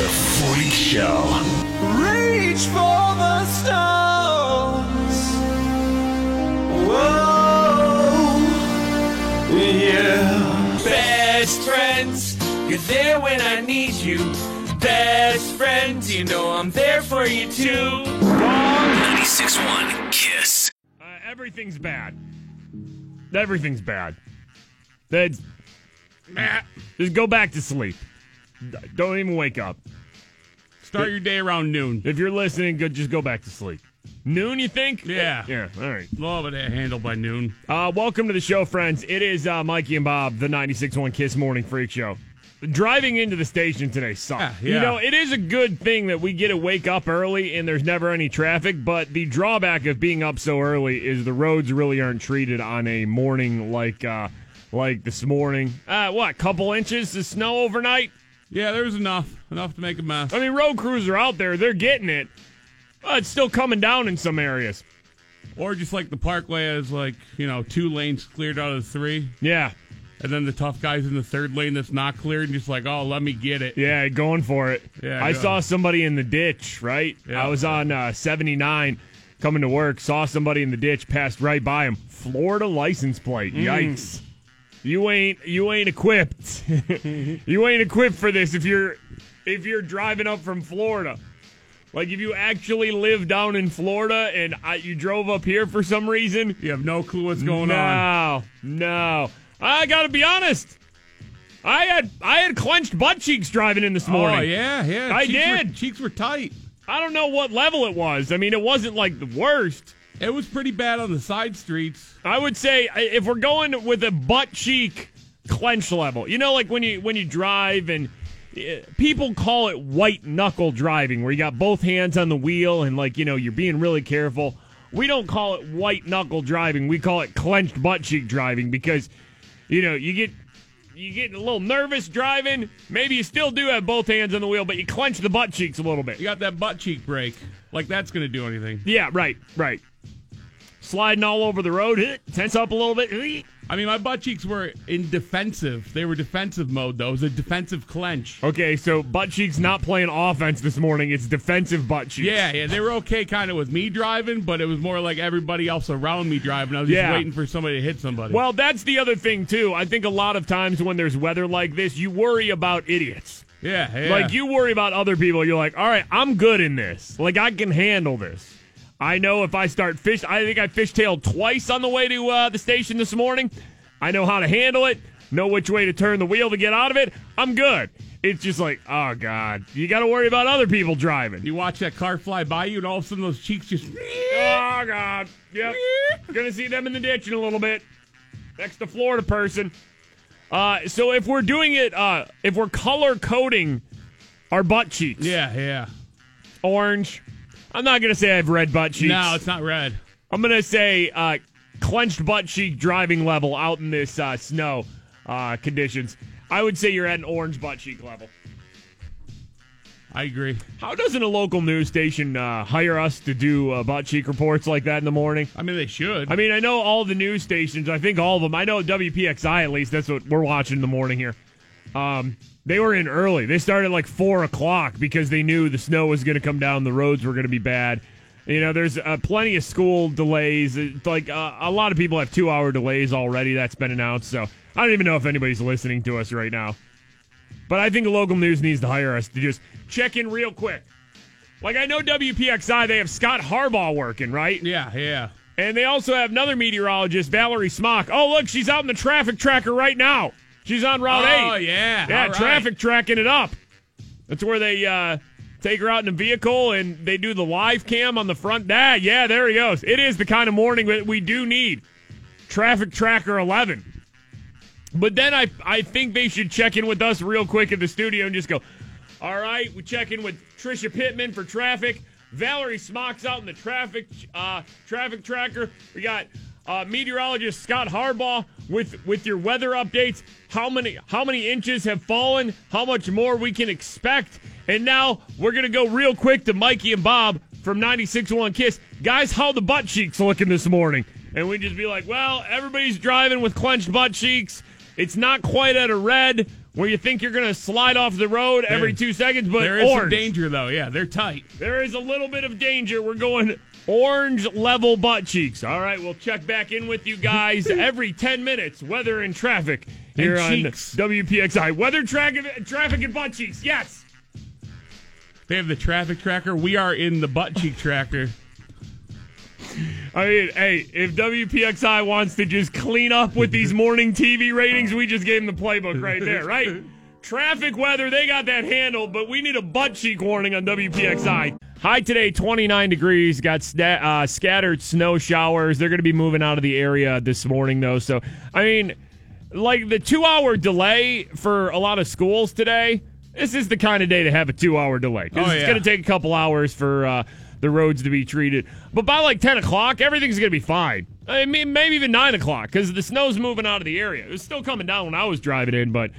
The Freak Show. Reach for the stars. Whoa, yeah. Best friends, you're there when I need you. Best friends, you know I'm there for you too. 96.1 Kiss. Uh, everything's bad. Everything's bad. That's just go back to sleep. Don't even wake up. Start your day around noon. If you're listening, good. Just go back to sleep. Noon, you think? Yeah. Yeah. All right. Love it handled by noon. Uh, welcome to the show, friends. It is uh, Mikey and Bob, the 96.1 Kiss Morning Freak Show. Driving into the station today sucked. Yeah, You know, it is a good thing that we get to wake up early and there's never any traffic, but the drawback of being up so early is the roads really aren't treated on a morning like uh, like this morning. Uh, what, couple inches of snow overnight? Yeah, there's enough. Enough to make a mess. I mean, road crews are out there. They're getting it. But it's still coming down in some areas. Or just like the parkway is like, you know, two lanes cleared out of the three. Yeah. And then the tough guys in the third lane that's not cleared and just like, oh, let me get it. Yeah, going for it. Yeah, I go. saw somebody in the ditch, right? Yeah. I was on uh, 79 coming to work, saw somebody in the ditch, passed right by him. Florida license plate. Mm. You ain't you ain't equipped. you ain't equipped for this if you're if you're driving up from Florida. Like if you actually live down in Florida and I, you drove up here for some reason, You have no clue what's going no, on. No, I got to be honest. I had I had clenched butt cheeks driving in this oh, morning. Oh, yeah, yeah. I cheeks Were, did. cheeks were tight. I don't know what level it was. I mean, it wasn't like the worst. It was pretty bad on the side streets. I would say if we're going with a butt cheek clench level, you know, like when you when you drive and uh, people call it white knuckle driving, where you got both hands on the wheel and like you know you're being really careful. We don't call it white knuckle driving. We call it clenched butt cheek driving because you know you get you get a little nervous driving. Maybe you still do have both hands on the wheel, but you clench the butt cheeks a little bit. You got that butt cheek break. Like that's going to do anything. Yeah, right, right. Sliding all over the road, tense up a little bit. I mean, my butt cheeks were in defensive. They were defensive mode, though. It was a defensive clench. Okay, so butt cheeks not playing offense this morning. It's defensive butt cheeks. Yeah, yeah, they were okay kind of with me driving, but it was more like everybody else around me driving. I was just waiting for somebody to hit somebody. Well, that's the other thing too. I think a lot of times when there's weather like this, you worry about idiots. yeah, yeah. Like you worry about other people. You're like, all right, I'm good in this. Like I can handle this. I know if I start fish, I think I fishtailed twice on the way to uh, the station this morning. I know how to handle it. Know which way to turn the wheel to get out of it. I'm good. It's just like, oh god, you got to worry about other people driving. you watch that car fly by you, and all of a sudden those cheeks just. Oh God! Yep. Gonna see them in the ditch in a little bit. Next to Florida person. Uh, so if we're doing it, uh, if we're color coding our butt cheeks, Yeah, yeah. orange. I'm not gonna say I have red butt cheeks. No, it's not red. I'm gonna say uh, clenched butt cheek driving level out in this uh, snow uh, conditions. I would say you're at an orange butt cheek level. I agree. How doesn't a local news station uh, hire us to do uh, butt cheek reports like that in the morning? I mean, they should. I mean, I know all the news stations. I think all of them. I know WPXI at least. That's what we're watching in the morning here. Um, they were in early. They started like four o'clock because they knew the snow was going to come down. The roads were going to be bad. You know, there's uh, plenty of school delays. It's like uh, a lot of people have two hour delays already. That's been announced. So I don't even know if anybody's listening to us right now. But I think the local news needs to hire us to just check in real quick. Like I know WPXI, they have Scott Harbaugh working, right? yeah, yeah. And they also have another meteorologist, Valerie Smock. Oh, look, she's out in the traffic tracker right now. She's on Route 8. Oh, yeah. Yeah, All right. traffic tracking it up. That's where they uh, take her out in a vehicle and they do the live cam on the front. Ah, yeah, there he goes. It is the kind of morning that we do need. Traffic Tracker 11. But then I, I think they should check in with us real quick in the studio and just go, all right, we check in with Trisha Pittman for traffic. Valerie Smock's out in the traffic uh, traffic tracker. We got uh, meteorologist Scott Harbaugh with with your weather updates. How many how many inches have fallen? How much more we can expect? And now we're gonna go real quick to Mikey and Bob from 96.1 Kiss. Guys, how the butt cheeks looking this morning? And we just be like, well, everybody's driving with clenched butt cheeks. It's not quite at a red. where you think you're going to slide off the road every There- two seconds, but There is some orange. danger though. Yeah, they're tight. There is a little bit of danger. We're going orange level butt cheeks. All right, we'll check back in with you guys every 10 minutes. Weather and traffic here And on. WPXI. Weather, traffic, traffic, and butt cheeks. Yes. They have the traffic tracker. We are in the butt cheek tracker. I mean, hey, if WPXI wants to just clean up with these morning TV ratings, we just gave them the playbook right there, right? Traffic weather, they got that handled, but we need a butt cheek warning on WPXI. High today, 29 degrees. Got sta- uh, scattered snow showers. They're going to be moving out of the area this morning, though. So, I mean, like the two hour delay for a lot of schools today, this is the kind of day to have a two hour delay. Oh, it's going to take a couple hours for uh, the roads to be treated. But by like 10 o'clock, everything's going to be fine. I mean, maybe even 9 o'clock because the snow's moving out of the area. It was still coming down when I was driving in, but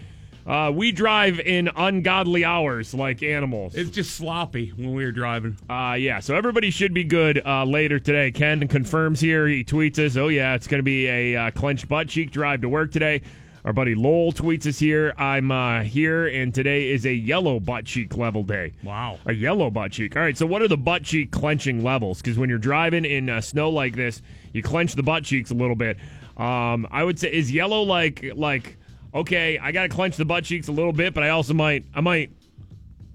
uh, we drive in ungodly hours like animals. It's just sloppy when we were driving. Uh, yeah, so everybody should be good uh, later today. Ken confirms here. He tweets us, oh, yeah, it's going to be a uh, clenched butt cheek drive to work today. Our buddy Lowell tweets us here. I'm uh, here, and today is a yellow butt cheek level day. Wow. A yellow butt cheek. All right, so what are the butt cheek clenching levels? Because when you're driving in uh, snow like this, you clench the butt cheeks a little bit. Um, I would say is yellow like like okay, I got to clench the butt cheeks a little bit, but I also might I might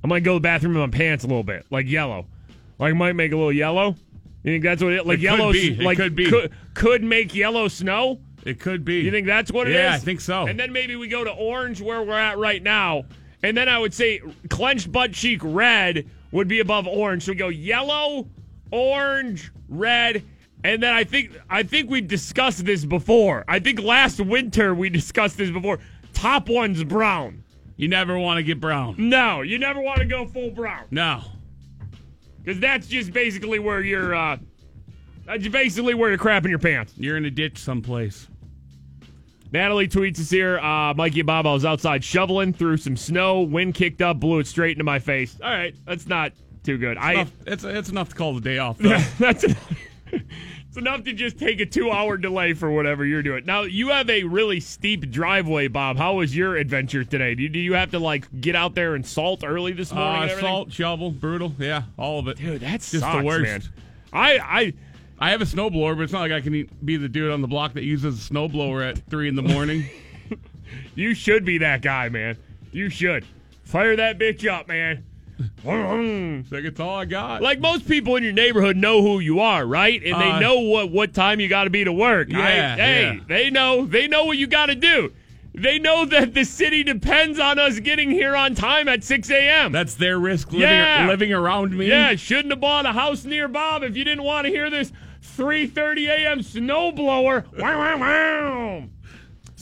I might go to the bathroom in my pants a little bit, like yellow. Like might make a little yellow. You think that's what it like It could yellow be. It like could be. could, could make yellow snow? It could be. You think that's what it is? Yeah, I think so. And then maybe we go to orange where we're at right now. And then I would say clenched butt cheek red would be above orange. So we go yellow, orange, red, and then I think I think we discussed this before. I think last winter we discussed this before. Top one's brown. You never want to get brown. No, you never want to go full brown. No. Because that's just basically where you're uh that's basically where you're crapping your pants. You're in a ditch someplace. Natalie tweets us here. Uh, Mikey and Bob, I was outside shoveling through some snow. Wind kicked up, blew it straight into my face. All right, that's not too good. I Enough, it's, it's enough to call the day off, that's enough. It's enough to just take a two-hour delay for whatever you're doing. Now you have a really steep driveway, Bob. How was your adventure today? Do you, do you have to like get out there and salt early this morning? uh, salt, shovel, brutal. Yeah, all of it. dude. That's just the worst. man. I I I have a snowblower, but it's not like I can be the dude on the block that uses a snowblower at three in the morning. You should be that guy, man. You should. Fire that bitch up, man. It's like it's all I got. like most people in your neighborhood know who you are, right? And they Uh, know what what time you got to be to work. Yeah, right? Hey, yeah. they know they know what you got to do. They know that the city depends on us getting here on time at 6 a.m. That's their risk living, Yeah. living around me. yeah, shouldn't have bought a house near Bob if you didn't want to hear this 3:30 a.m. snowblower. Wow, wow, wow.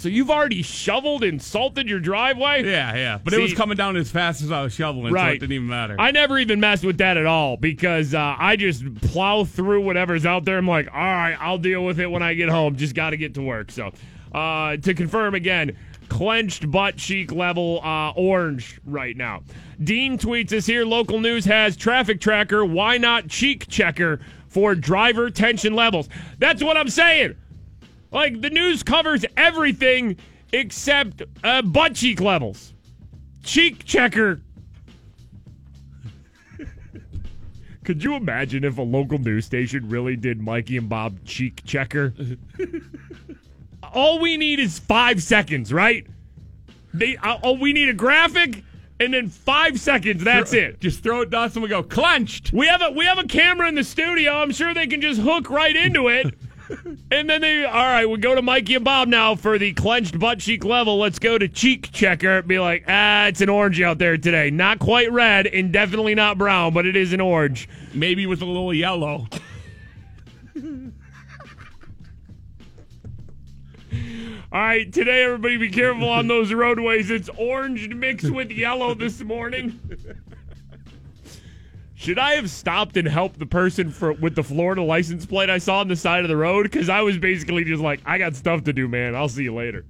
So you've already shoveled and salted your driveway? Yeah, yeah. But it was coming down as fast as I was shoveling, so Right. it didn't even matter. I never even messed with that at all because uh, I just plow through whatever's out there. I'm like, all right, I'll deal with it when I get home. Just got to get to work. So, uh, to confirm again, clenched butt cheek level uh, orange right now. Dean tweets us here. Local news has traffic tracker. Why not cheek checker for driver tension levels? That's what I'm saying. Like the news covers everything except uh, butt cheek levels. Cheek checker Could you imagine if a local news station really did Mikey and Bob cheek checker? all we need is five seconds, right? They, uh, all we need a graphic, and then five seconds. That's it. Just throw it down and we go, clenched. We have a we have a camera in the studio. I'm sure they can just hook right into it. and then they all right, we go to Mikey and Bob now for the clenched butt cheek level. Let's go to cheek checker. Be like, ah, it's an orange out there today. Not quite red and definitely not brown, but it is an orange. Maybe with a little yellow. All right, today everybody be careful on those roadways. It's orange mixed with yellow this morning. Should I have stopped and helped the person for with the Florida license plate I saw on the side of the road? Because I was basically just like, I got stuff to do, man. I'll see you later.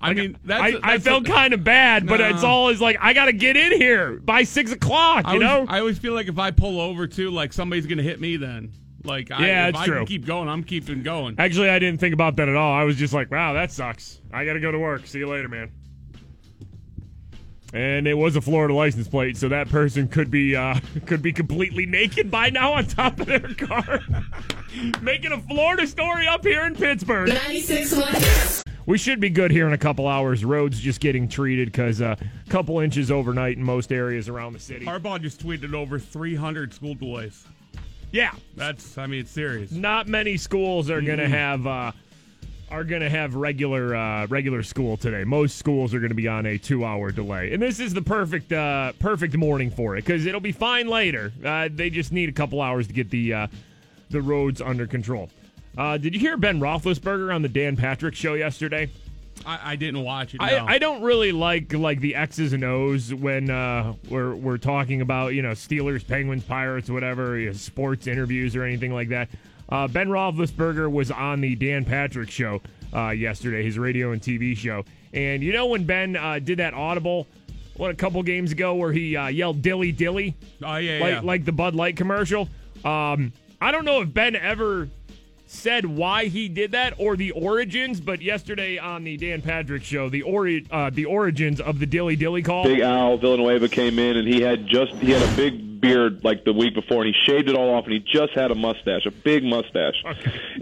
I mean, that's, I, that's I felt kind of bad, but it's always like I got to get in here by six o'clock. I You always, know? I always feel like if I pull over too, like somebody's gonna hit me. Then, like, I, Yeah, if I true. can keep going, I'm keeping going. Actually, I didn't think about that at all. I was just like, wow, that sucks. I got to go to work. See you later, man. And it was a Florida license plate, so that person could be uh, could be completely naked by now on top of their car, making a Florida story up here in Pittsburgh. 96.1 We should be good here in a couple hours. Roads just getting treated because a uh, couple inches overnight in most areas around the city. Harbaugh just tweeted over 300 school delays. Yeah, That's, I mean, it's serious. not many schools are going to have uh, are going to have regular uh, regular school today. Most schools are going to be on a two hour delay, and this is the perfect uh, perfect morning for it because it'll be fine later. Uh, they just need a couple hours to get the uh, the roads under control. Uh, did you hear Ben Roethlisberger on the Dan Patrick show yesterday? I, I didn't watch it. No. I, I don't really like like the X's and O's when uh, we're we're talking about you know Steelers, Penguins, Pirates, whatever you know, sports interviews or anything like that. Uh, ben Roethlisberger was on the Dan Patrick show uh, yesterday, his radio and TV show, and you know when Ben uh, did that audible, what a couple games ago where he uh, yelled "Dilly Dilly," oh, yeah, like yeah. like the Bud Light commercial. Um, I don't know if Ben ever said why he did that or the origins, but yesterday on the Dan Patrick show, the ori- uh, the origins of the Dilly Dilly call. Big Al Villanueva came in and he had just he had a big beard like the week before and he shaved it all off and he just had a mustache, a big mustache.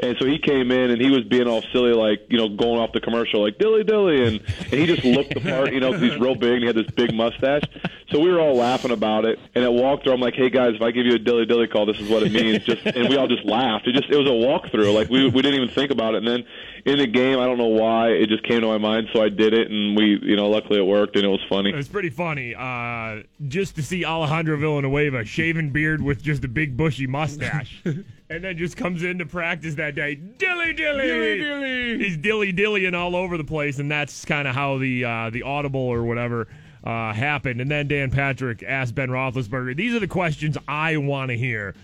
And so he came in and he was being all silly like, you know, going off the commercial like dilly dilly and, and he just looked the part, you know, 'cause he's real big and he had this big mustache. So we were all laughing about it. And at walkthrough I'm like, "Hey guys, if I give you a dilly dilly call, this is what it means." Just and we all just laughed. It just it was a walkthrough. Like we we didn't even think about it. And then in the game, I don't know why, it just came to my mind, so I did it and we, you know, luckily it worked and it was funny. It was pretty funny uh, just to see Alejandro Villanueva shaven beard with just a big bushy mustache. and then just comes into practice that day. Dilly dilly, Dilly dilly. He's dilly dillying all over the place, and that's kind of how the uh, the audible or whatever uh, happened. And then Dan Patrick asked Ben Roethlisberger, "These are the questions I want to hear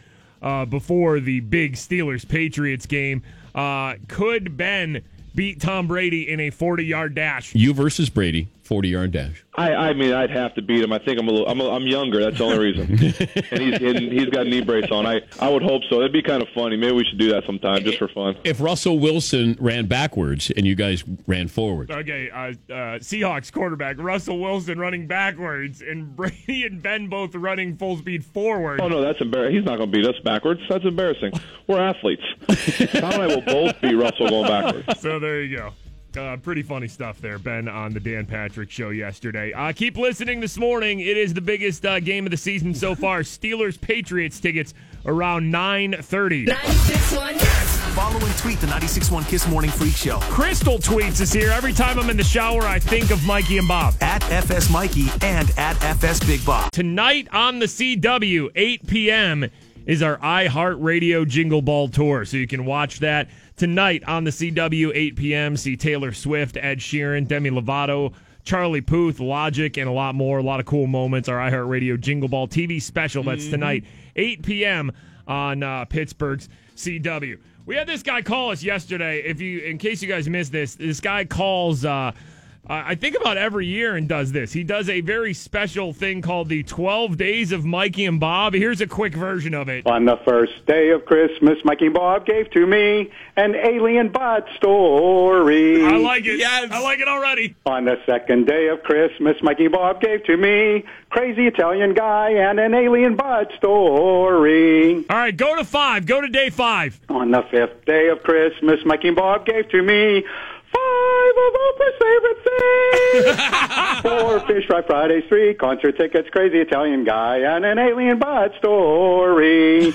uh, before the big Steelers Patriots game. Uh, could Ben beat Tom Brady in a 40 yard dash?" You versus Brady, 40 yard dash. I, I mean, I'd have to beat him. I think I'm a little. I'm, a, I'm younger. That's the only reason. and he's and he's got a knee brace on. I I would hope so. It'd be kind of funny. Maybe we should do that sometime just for fun. If Russell Wilson ran backwards and you guys ran forward, Okay, uh, uh, Seahawks quarterback Russell Wilson running backwards, and Brady and Ben both running full speed forward. Oh no, that's embarrassing. He's not going to beat us backwards. That's embarrassing. We're athletes. Tom and I will both beat Russell going backwards. So there you go. Uh, pretty funny stuff there, Ben, on the Dan Patrick show yesterday. Uh, keep listening this morning. It is the biggest uh, game of the season so far. Steelers Patriots tickets around nine thirty. 96.1 Follow and tweet the 96.1 Kiss Morning Freak Show Crystal tweets us here. Every time I'm in the shower, I think of Mikey and Bob. at FS Mikey and at FS Big Bob. Tonight on the CW, 8 p.m. is our iHeartRadio Jingle Ball Tour. So you can watch that tonight on the CW, 8 p.m. See Taylor Swift, Ed Sheeran, Demi Lovato, Charlie Puth, Logic, and a lot more. A lot of cool moments. Our iHeartRadio Jingle Ball TV special that's tonight, 8 p.m. on uh, Pittsburgh's CW. We had this guy call us yesterday. If you, in case you guys missed this, this guy calls. Uh, I think about every year and does this. He does a very special thing called the 12 Days of Mikey and Bob. Here's a quick version of it. On the first day of Christmas, Mikey and Bob gave to me an alien bot story. I like it. Yes. I like it already. On the second day of Christmas, Mikey and Bob gave to me crazy Italian guy and an alien bot story. All right, go to five. Go to day five. On the fifth day of Christmas, Mikey and Bob gave to me five of Oprah's favorite things. Four fish fry Fridays, three concert tickets, crazy Italian guy, and an alien bot story.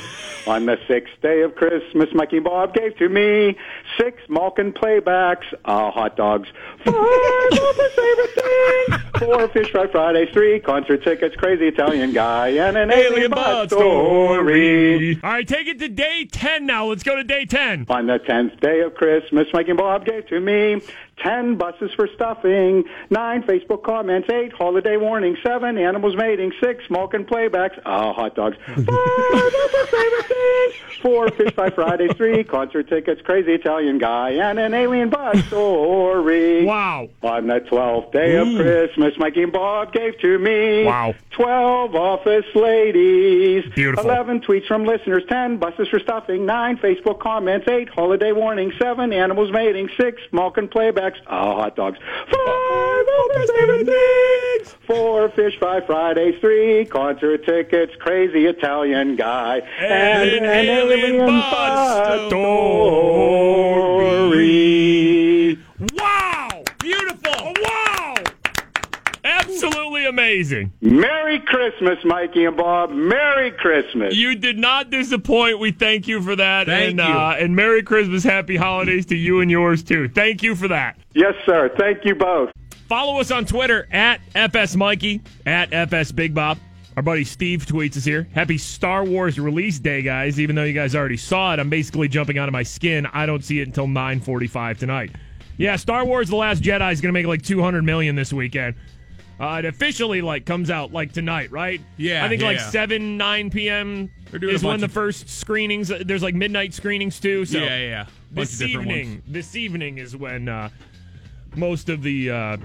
On the sixth day of Christmas, Mikey and Bob gave to me six Malkin playbacks, uh, hot dogs, five Oprah's favorite things. Four fish fry Fridays, three concert tickets, crazy Italian guy, and an alien, bot story. All right, take it to day 10 now. Let's go to day 10. On the tenth day of Christmas, Mike and Bob gave to me ten buses for stuffing, nine Facebook comments, eight holiday warnings, seven animals mating, six Malkin playbacks, ah, hot dogs, five Oprah's favorite things, four fish fry Fridays, three concert tickets, crazy Italian guy, and an alien bus story. Wow. On the twelfth day of Christmas, Mikey and Bob gave to me Wow. twelve office ladies, Beautiful. eleven tweets from listeners, ten buses for stuffing, nine Facebook comments, eight holiday warnings, seven animals mating, six Malkin playbacks, ah, hot dogs, five plus favorite things. Four fish fry Fridays, three concert tickets, crazy Italian guy, And an alien bus story. Wow! Beautiful! Wow! Absolutely amazing. Merry Christmas, Mikey and Bob. Merry Christmas. You did not disappoint. We thank you for that. Thank and, you. Uh, and Merry Christmas, Happy Holidays to you and yours too. Thank you for that. Yes, sir. Thank you both. Follow us on Twitter at FS Mikey, at FS Big Bob. Our buddy Steve tweets us here. Happy Star Wars release day, guys. Even though you guys already saw it, I'm basically jumping out of my skin. I don't see it until 9:45 tonight. Yeah, Star Wars: The Last Jedi is going to make like 200 million this weekend. Uh, it officially like comes out like tonight, right? Yeah, I think yeah, like yeah. 7, 9 p.m. Is when the first screenings. uh, There's like midnight screenings too. So Yeah, yeah, yeah. This evening, ones. this evening is when uh, most of the uh,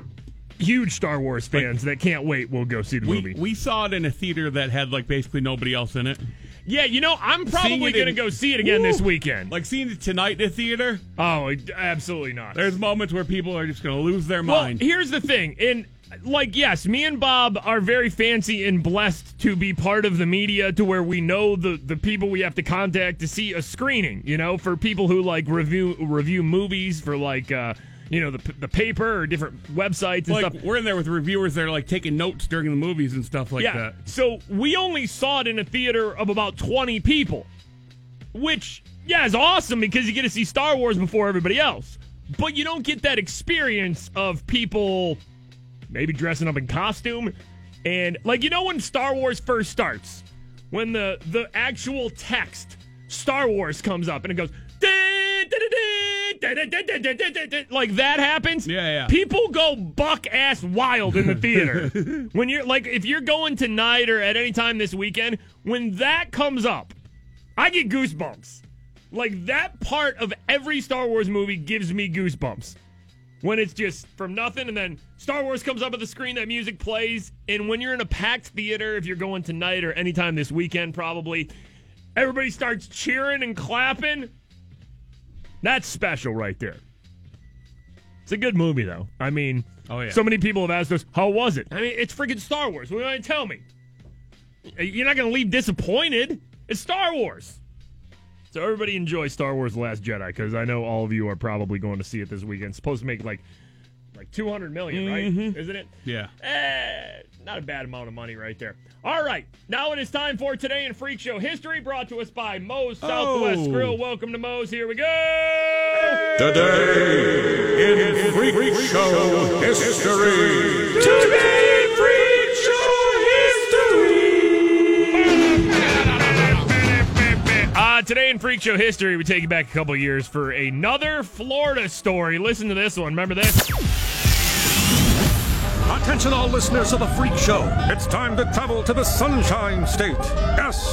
huge Star Wars fans that can't wait will go see the We movie. we saw it in a theater that had like basically nobody else in it. yeah, you know, I'm probably going to go see it again this weekend. Like seeing it tonight in the theater. oh, absolutely not. There's moments where people are just going to lose their Well, mind. here's the thing. In like, yes, me and Bob are very fancy and blessed to be part of the media to where we know the the people we have to contact to see a screening. You know, for people who like review review movies for like uh you know the the paper or different websites and like stuff. we're in there with reviewers that are like taking notes during the movies and stuff like yeah. that. So we only saw it in a theater of about 20 people, which, yeah, is awesome because you get to see Star Wars before everybody else. But you don't get that experience of people maybe dressing up in costume. And, like, you know, when Star Wars first starts, when the, the actual text, Star Wars, comes up and it goes, like that happens. Yeah, yeah. People go buck ass wild in the theater. when you're like, if you're going tonight or at any time this weekend, when that comes up, I get goosebumps. Like that part of every Star Wars movie gives me goosebumps. When it's just from nothing and then Star Wars comes up at the screen, that music plays. And when you're in a packed theater, if you're going tonight or anytime this weekend, probably, everybody starts cheering and clapping. That's special right there. It's a good movie, though. I mean, Oh, yeah. so many people have asked us, how was it? I mean, it's freaking Star Wars. What are you going to tell me? You're not going to leave disappointed. It's Star Wars. So everybody enjoy Star Wars: The Last Jedi because I know all of you are probably going to see it this weekend. It's supposed to make like like 200 million, right? Isn't it? Yeah. Eh, not a bad amount of money right there. All right, now it is time for today in Freak Show history, brought to us by Moe's Southwest Oh. Grill. Welcome to Moe's. Here we go. Today in Freak Show History. Today Uh, today in Freak Show history, we take you back a couple years for another Florida story. Listen to this one. Remember this? Attention, all listeners of the Freak Show. It's time to travel to the Sunshine State. Yes,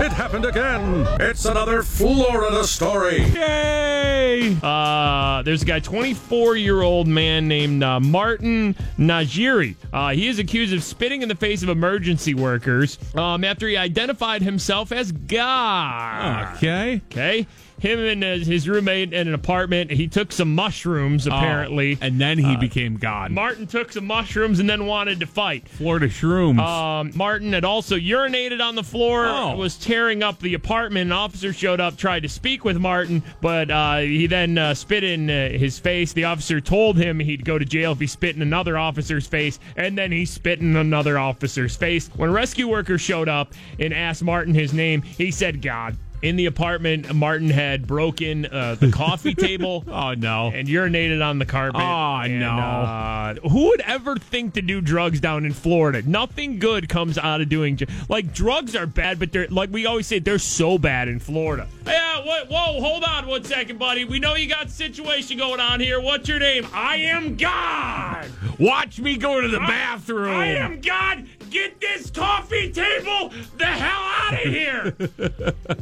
it happened again. It's another Florida story. Yay! Uh, there's a guy, 24 year old man named uh, Martin Najiri. Uh, he is accused of spitting in the face of emergency workers um, after he identified himself as God. Okay. Okay. Him and uh, his roommate in an apartment. He took some mushrooms, apparently. Oh, and then he became God. Martin took some mushrooms and then wanted to fight. Florida shrooms. Um, Martin had also urinated on the floor, Oh. was tearing up the apartment. An officer showed up, tried to speak with Martin, but uh, he then uh, spit in uh, his face. The officer told him he'd go to jail if he spit in another officer's face, and then he spit in another officer's face. When rescue workers showed up and asked Martin his name, he said, God. In the apartment, Martin had broken uh, the coffee table. oh no. And urinated on the carpet. Oh, And, no. uh, who would ever think to do drugs down in Florida? Nothing good comes out of doing like drugs are bad, but they're like we always say they're so bad in Florida. Yeah, what, whoa, hold on one second, buddy. We know you got situation going on here. What's your name? I am God. Watch me go to the I- bathroom. I am God. Get this coffee table the hell out of here.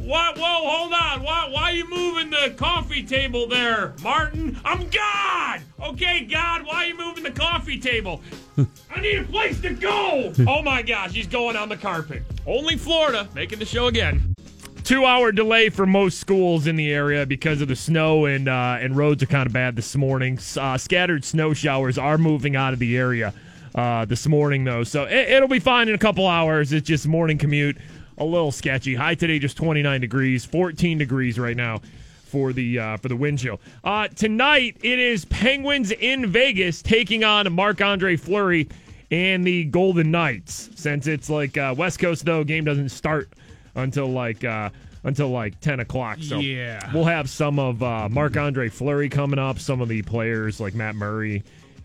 what? Whoa, hold on. Why, why are you moving the coffee table there, Martin? I'm God. Okay, God, why are you moving the coffee table? I need a place to go. oh my gosh, he's going on the carpet. Only Florida making the show again. Two hour delay for most schools in the area because of the snow and uh, and roads are kind of bad this morning. Uh, scattered snow showers are moving out of the area uh, this morning though, so it, it'll be fine in a couple hours. It's just morning commute, a little sketchy. High today just 29 degrees, 14 degrees right now for the uh, for the wind chill. Uh, tonight it is Penguins in Vegas taking on Marc Andre Fleury and the Golden Knights. Since it's like uh, West Coast though, game doesn't start until like uh, until like 10 o'clock. So Yeah. we'll have some of uh, Marc Andre Fleury coming up. Some of the players like Matt Murray,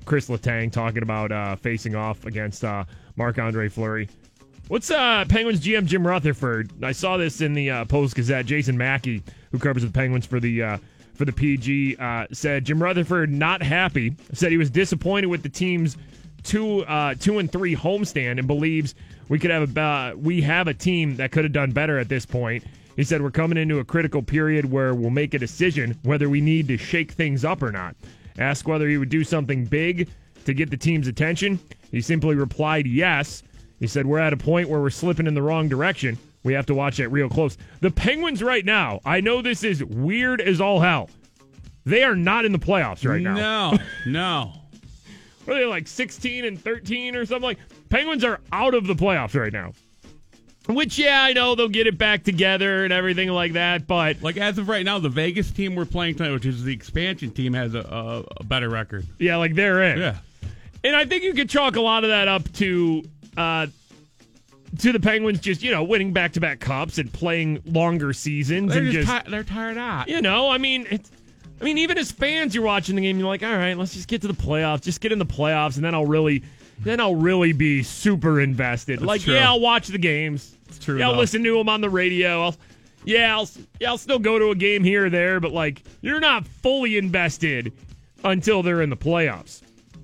Chris Letang talking about uh, facing off against uh, Marc Andre Fleury. What's uh, Penguins GM Jim Rutherford? I saw this in the uh, Post Gazette. Jason Mackey, who covers the Penguins for the uh, for the PG, uh, said Jim Rutherford not happy. Said he was disappointed with the team's two uh, two and three homestand and believes we could have about we have a team that could have done better at this point. He said we're coming into a critical period where we'll make a decision whether we need to shake things up or not. Asked whether he would do something big to get the team's attention. He simply replied yes. He said, We're at a point where we're slipping in the wrong direction. We have to watch it real close. The Penguins, right now, I know this is weird as all hell. They are not in the playoffs right now. No, no. Are they like 16 and 13 or something like? Penguins are out of the playoffs right now. Which, yeah, I know they'll get it back together and everything like that, but Like as of right now, the Vegas team we're playing tonight, which is the expansion team, has a, a, a better record. yeah, like they're in. Yeah. And I think you could chalk a lot of that up to uh, to the Penguins just you know winning back to back cups and playing longer seasons They're and just, just ti- they're tired out. you know I mean it's. I mean, even as fans, you're watching the game. You're like, all right, let's just get to the playoffs. Just get in the playoffs, and then I'll really, then I'll really be super invested. like, true. yeah, I'll watch the games. It's true, Yeah, I'll listen to them on the radio. I'll, yeah, I'll, yeah, I'll still go to a game here or there. But like, you're not fully invested until they're in the playoffs.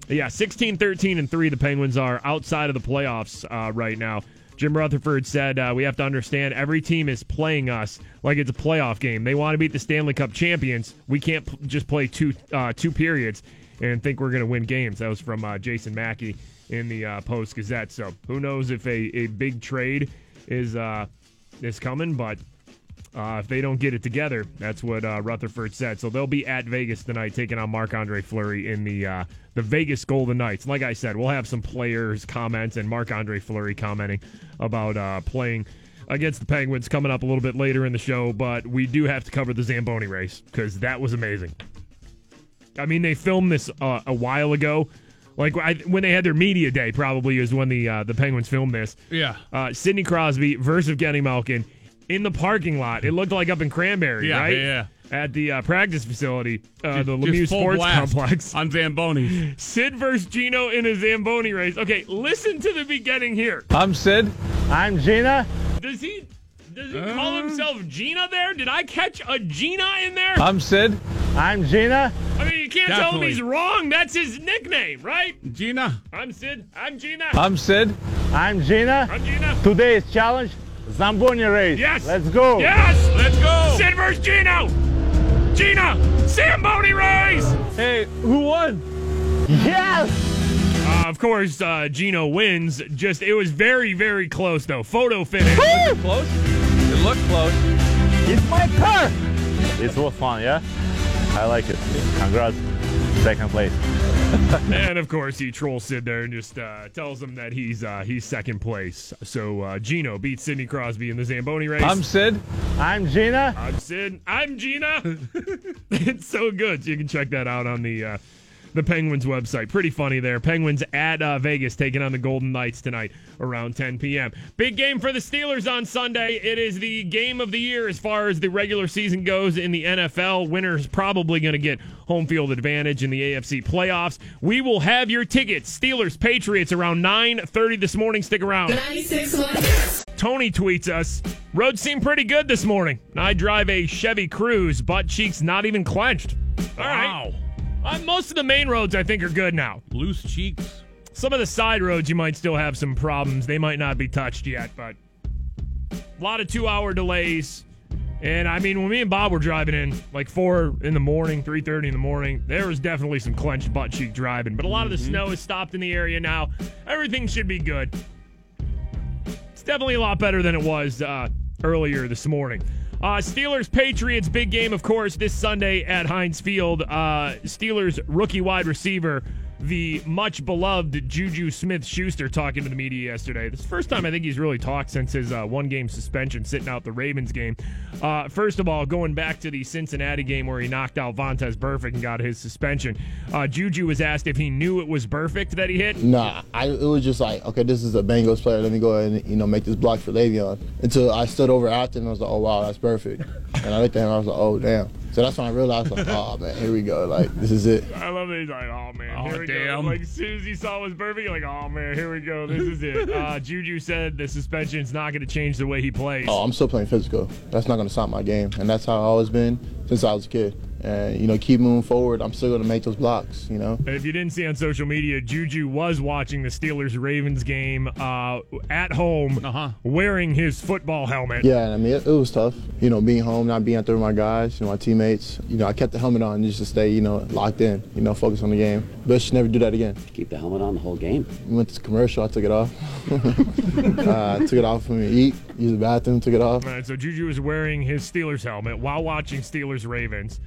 Yeah, 16, 13, and 3, the Penguins are outside of the playoffs uh, right now. Jim Rutherford said, uh, We have to understand every team is playing us like it's a playoff game. They want to beat the Stanley Cup champions. We can't p- just play two, uh, two periods and think we're going to win games. That was from uh, Jason Mackey in the uh, Post Gazette. So who knows if a, a big trade is, uh, is coming, but uh, if they don't get it together, that's what uh, Rutherford said. So they'll be at Vegas tonight, taking on Marc Andre Fleury in the uh, the Vegas Golden Knights. Like I said, we'll have some players comments and Marc Andre Fleury commenting about uh, playing against the Penguins coming up a little bit later in the show. But we do have to cover the Zamboni race because that was amazing. I mean, they filmed this uh, a while ago. Like I, when they had their media day, probably is when the uh, the Penguins filmed this Yeah. uh, Sidney Crosby versus Evgeny Malkin in the parking lot. It looked like up in Cranberry, Yeah, right? yeah, At the uh, practice facility, uh, the Lemieux Sports blast Complex. on Zamboni. Sid versus Gino in a Zamboni race. Okay, listen to the beginning here. I'm Sid. I'm Gina. Does he does he call himself Gina there? Did I catch a Gina in there? I'm Sid. I'm Gina. I mean, you can't tell him Definitely. he's wrong. That's his nickname, right? Gina. I'm Sid. I'm Gina. I'm Sid. I'm Gina. I'm Gina. Today's challenge, Zamboni race. Yes. Let's go. Yes. Let's go. Sid versus Gino. Gina. Zamboni race. Hey, who won? Yes. Uh, of course, uh, Gino wins. Just it was very, very close though. Photo finish. Close. It looked close. It's my car. It was fun, yeah? I like it. Congrats. Second place. and of course, he trolls Sid there and just uh, tells him that he's uh, he's second place. So uh, Gino beats Sidney Crosby in the Zamboni race. I'm Sid. I'm Gina. I'm Sid. I'm Gina. it's so good. So you can check that out on the uh, the Penguins website. Pretty funny there. Penguins at uh, Vegas taking on the Golden Knights tonight around 10 p.m. Big game for the Steelers on Sunday. It is the game of the year as far as the regular season goes in the NFL. Winner's probably going to get home field advantage in the AFC playoffs. We will have your tickets. Steelers Patriots around 9:30 this morning. Stick around. 96.1 Tony tweets us. Roads seem pretty good this morning. I drive a Chevy Cruze, butt cheeks not even clenched. All right. Uh, most of the main roads I think are good now. Loose cheeks. Some of the side roads you might still have some problems. They might not be touched yet, but a lot of two hour delays. And I mean, when me and Bob were driving in, like four in the morning, three thirty in the morning, there was definitely some clenched butt cheek driving. But a lot of the snow has stopped in the area now. Everything should be good. It's definitely a lot better than it was uh, earlier this morning. Uh, Steelers Patriots big game, of course, this Sunday at Heinz Field. Uh, Steelers rookie wide receiver, the much beloved Juju Smith Schuster, talking to the media yesterday. This is the first time I think he's really talked since his uh, one game suspension sitting out the Ravens game. Uh, first of all, going back to the Cincinnati game where he knocked out Vontaze Burfict and got his suspension, uh, Juju was asked if he knew it was Burfict that he hit. Nah, I, it was just like, okay, this is a Bengals player. Let me go ahead and you know make this block for Le'Veon. Until I stood over after and I was like, oh wow, that's Burfict. And I looked at him, and I was like, oh damn. So that's when I realized, like, oh man, here we go. Like this is it. I love that he's like, oh man, Oh, here we damn. go. Like as soon as he saw it was Burfict, like, oh man, here we go. This is it. Uh, Juju said the suspension's not going to change the way he plays. Oh, I'm still playing physical. That's not gonna stop my game, and that's how I've always been since I was a kid. And you know, keep moving forward. I'm still gonna make those blocks. You know. If you didn't see on social media, Juju was watching the Steelers Ravens game uh, at home, Uh-huh. wearing his football helmet. Yeah, I mean, it, it was tough. You know, being home, not being out there with my guys, you know, my teammates. You know, I kept the helmet on just to stay, you know, locked in. You know, focus on the game. But I should never do that again. Keep the helmet on the whole game. We went to commercial. I took it off. uh, I took it off for me to eat. Use the bathroom. Took it off. All right, so Juju was wearing his Steelers helmet while watching Steelers Ravens.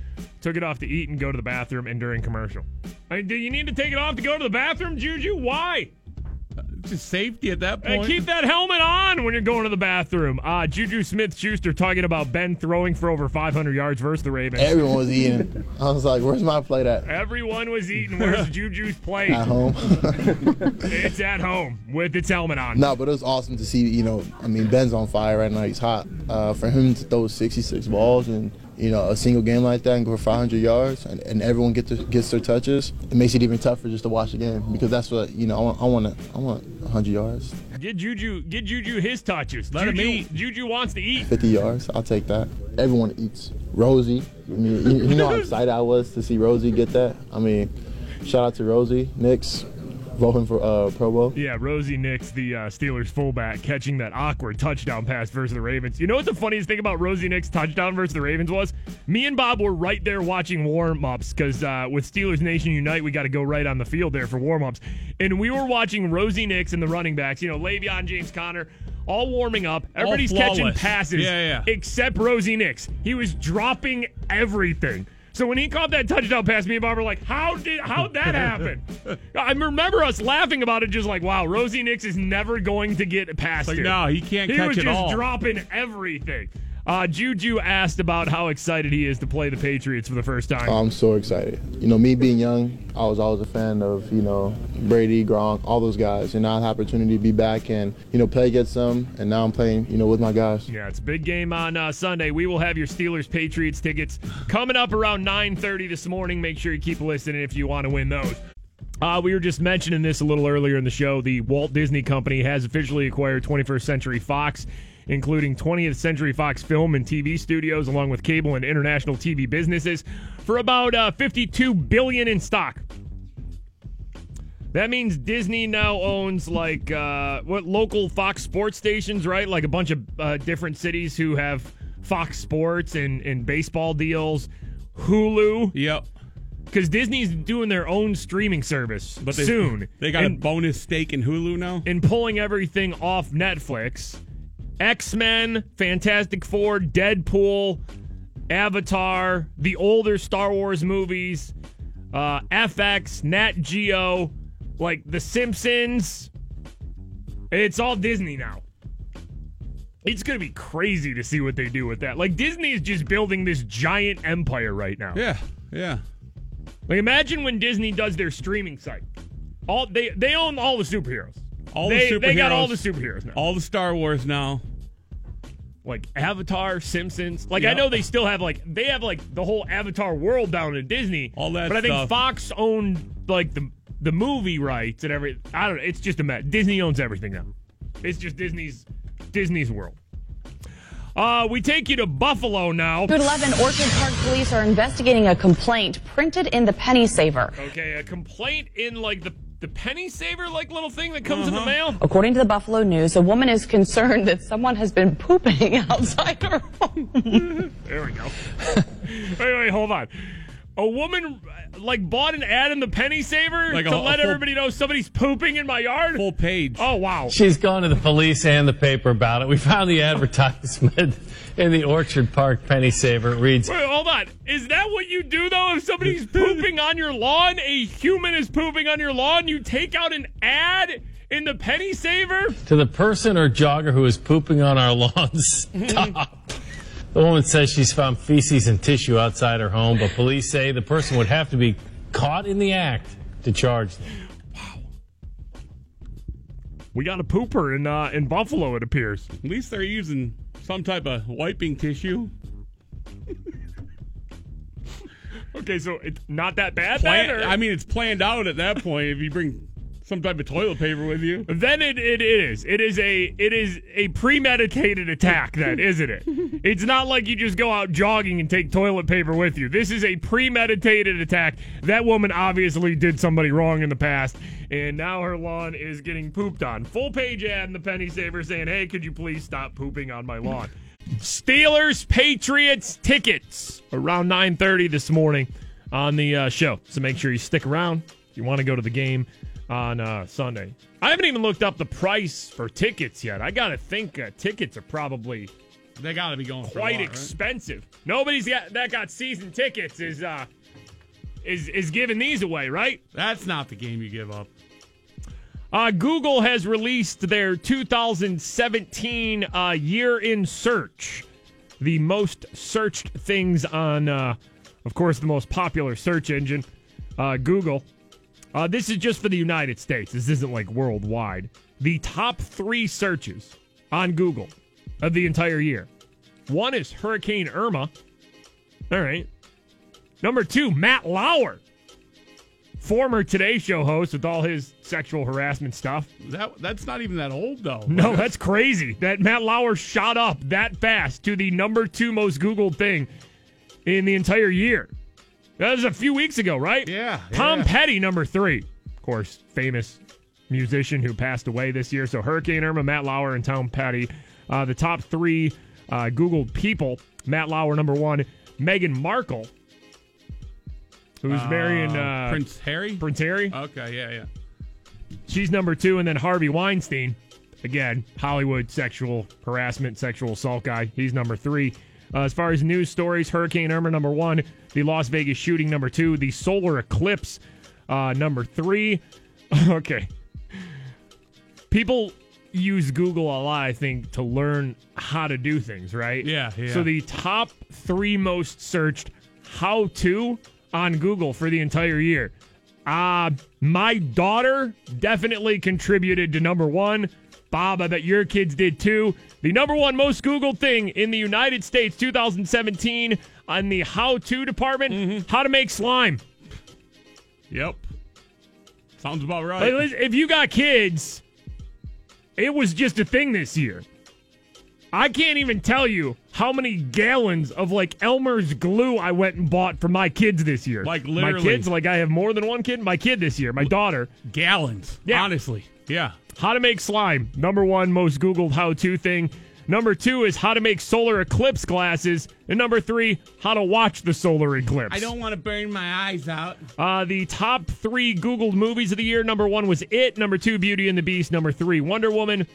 Took it off to eat and go to the bathroom and during commercial. I mean, do you need to take it off to go to the bathroom, Juju? Why? Just safety at that Hey, point. keep that helmet on when you're going to the bathroom. Uh, Juju Smith Schuster talking about Ben throwing for over 500 yards versus the Ravens. Everyone was eating. I was like, "Where's my plate at?" Everyone was eating. Where's Juju's plate? At home. It's at home with its helmet on. No, but it was awesome to see. You know, I mean, Ben's on fire right now. He's hot. Uh, for him to throw 66 balls and you know a single game like that and go for 500 yards, and, and everyone get to, gets their touches, it makes it even tougher just to watch the game because that's what you know. I want. I want. to- I want 100 yards, Get Juju, get Juju his touches. Let him Juju, eat. Juju wants to eat. 50 yards. I'll take that. Everyone eats. Rosie. I mean, you, you know how excited I was to see Rosie get that. I mean, shout out to Rosie Nix, voting for uh, Pro Bowl. Yeah, Rosie Nix, the uh, Steelers fullback, catching that awkward touchdown pass versus the Ravens. You know what the funniest thing about Rosie Nix' touchdown versus the Ravens was? Me and Bob were right there watching warm ups because uh, with Steelers Nation Unite, we got to go right on the field there for warm ups. And we were watching Rosie Nix and the running backs, you know, Le'Veon, James Conner, all warming up. Everybody's catching passes Yeah, yeah. except Rosie Nix. He was dropping everything. So when he caught that touchdown pass, me and Bob were like, "How did how'd that happen?" I remember us laughing about it, just like, "Wow, Rosie Nix is never going to get past Like, him." no, he can't He catch was it just all. dropping everything. Uh, Juju asked about how excited he is to play the Patriots for the first time. I'm so excited. You know, me being young, I was always a fan of, you know, Brady, Gronk, all those guys. And now I have the opportunity to be back and, you know, play against them. And now I'm playing, you know, with my guys. Yeah, it's a big game on uh, Sunday. We will have your Steelers Patriots tickets coming up around 9:30 this morning. Make sure you keep listening if you want to win those. Uh, we were just mentioning this a little earlier in the show. The Walt Disney Company has officially acquired 21st Century Fox, including 20th Century Fox film and TV studios, along with cable and international TV businesses, for about uh, 52 billion in stock. That means Disney now owns like uh, what local Fox sports stations, right? Like a bunch of uh, different cities who have Fox Sports and, and baseball deals, Hulu. Yep. Because Disney's doing their own streaming service But they, soon. They got and, a bonus stake in Hulu now. and pulling everything off Netflix. X Men, Fantastic Four, Deadpool, Avatar, the older Star Wars movies, uh, FX, Nat Geo, like The Simpsons. It's all Disney now. It's going to be crazy to see what they do with that. Like, Disney is just building this giant empire right now. Yeah, yeah. Like, imagine when Disney does their streaming site. All they they own all the superheroes. All they, the superheroes. They got all the superheroes now. All the Star Wars now. like Avatar, Simpsons. Like I know they still have like they have like the whole Avatar world down at Disney. All that But I think stuff. Fox owned like the the movie rights and every. I don't know. It's just a mess. Disney owns everything now. It's just Disney's Disney's world. Uh, we take you to Buffalo now. Good 11, Orchard Park police are investigating a complaint printed in the penny saver. Okay, a complaint in like the the penny saver like little thing that comes in Uh-huh. the mail. According to the Buffalo News, a woman is concerned that someone has been pooping outside her home. There we go. wait, wait, hold on. A woman like bought an ad in the penny saver Like to a- a let full- everybody know somebody's pooping in my yard. Full page. Oh wow! She's gone to the police and the paper about it. We found the advertisement in the Orchard Park penny saver. It reads, Wait, hold on. Is that what you do though? If somebody's pooping on your lawn, a human is pooping on your lawn, you take out an ad in the penny saver? To the person or jogger who is pooping on our lawns, stop. The woman says she's found feces and tissue outside her home, but police say the person would have to be caught in the act to charge them. We got a pooper in uh, in Buffalo. It appears. At least they're using some type of wiping tissue. Okay, so it's not that bad. Plan- then, or- I mean, it's planned out at that point. If you bring some type of toilet paper with you, then it, it is. It is a it is a premeditated attack. Then isn't it? It's not like you just go out jogging and take toilet paper with you. This is a premeditated attack. That woman obviously did somebody wrong in the past, and now her lawn is getting pooped on. Full page ad in the Penny Saver saying, "Hey, could you please stop pooping on my lawn?" Steelers Patriots tickets around 9:30 this morning on the uh, show. So make sure you stick around if you want to go to the game on uh, Sunday. I haven't even looked up the price for tickets yet. I got to think uh, tickets are probably they got to be going quite lot, right? expensive. Nobody's got that got season tickets is uh is is giving these away, right? That's not the game you give up. Uh, Google has released their 2017 uh, year in search, the most searched things on, uh, of course, the most popular search engine, uh, Google. Uh, this is just for the United States. This isn't like worldwide. The top three searches on Google of the entire year. One is Hurricane Irma. All right. Number two, Matt Lauer, former Today Show host with all his sexual harassment stuff. That that's not even that old though. No, that's crazy. That Matt Lauer shot up that fast to the number two most Googled thing in the entire year. That was a few weeks ago, right? Yeah. Tom yeah. Petty, number three. Of course, famous musician who passed away this year. So Hurricane Irma, Matt Lauer, and Tom Petty. Uh, the top three uh, Googled people Matt Lauer, number one. Meghan Markle, who's marrying uh, Prince Harry. Prince Harry. Okay, yeah, yeah. She's number two, and then Harvey Weinstein, again, Hollywood sexual harassment, sexual assault guy. He's number three. Uh, as far as news stories, Hurricane Irma number one, the Las Vegas shooting number two, the solar eclipse uh, number three. okay, people use Google a lot, I think, to learn how to do things, right? Yeah, yeah. So the top three most searched how to on Google for the entire year. Uh, my daughter definitely contributed to number one. Bob, I bet your kids did too. The number one most Googled thing in the United States 2017 on the how to department mm-hmm. how to make slime. Yep. Sounds about right. listen, if you got kids, it was just a thing this year. I can't even tell you how many gallons of like Elmer's glue I went and bought for my kids this year. Like, my kids, like I have more than one kid. My kid this year, my daughter. Gallons. Yeah. Honestly. Yeah. How to make slime. Number one most Googled how to thing. Number two is how to make solar eclipse glasses. And number three, how to watch the solar eclipse. I don't want to burn my eyes out. Uh, the top three Googled movies of the year. Number one was It. Number two, Beauty and the Beast. Number three, Wonder Woman.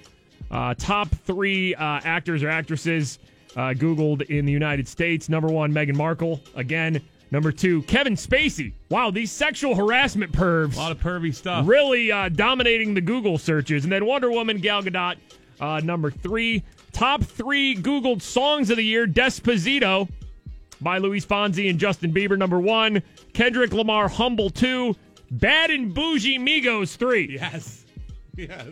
Uh, top three uh, actors or actresses uh, Googled in the United States. Number one, Meghan Markle. Again. Number two, Kevin Spacey. Wow, these sexual harassment pervs. A lot of pervy stuff. Really uh, dominating the Google searches. And then Wonder Woman, Gal Gadot, uh, number three. Top three Googled songs of the year Despacito by Luis Fonsi and Justin Bieber, number one. Kendrick Lamar, Humble, two. Bad and Boujee Migos, three. Yes. Yes.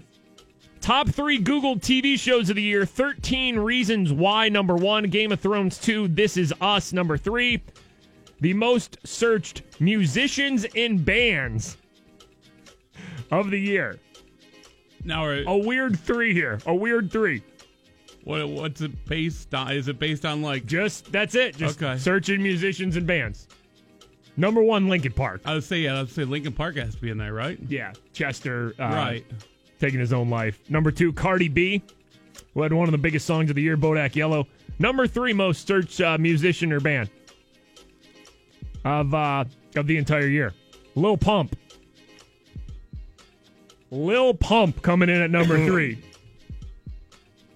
Top three Googled TV shows of the year 13 Reasons Why, number one. Game of Thrones, two. This Is Us, number three. The most searched musicians in bands of the year. Now, A weird three here. A weird three. What, what's it based on? Is it based on like? Just that's it. Just Okay. searching musicians and bands. Number one, Linkin Park. I would say, yeah, I would say Linkin Park has to be in there, right? Yeah, Chester. Uh, Right. Taking his own life. Number two, Cardi B, who had one of the biggest songs of the year, Bodak Yellow. Number three, most searched uh, musician or band. of uh, of the entire year. Lil Pump. Lil Pump coming in at number three.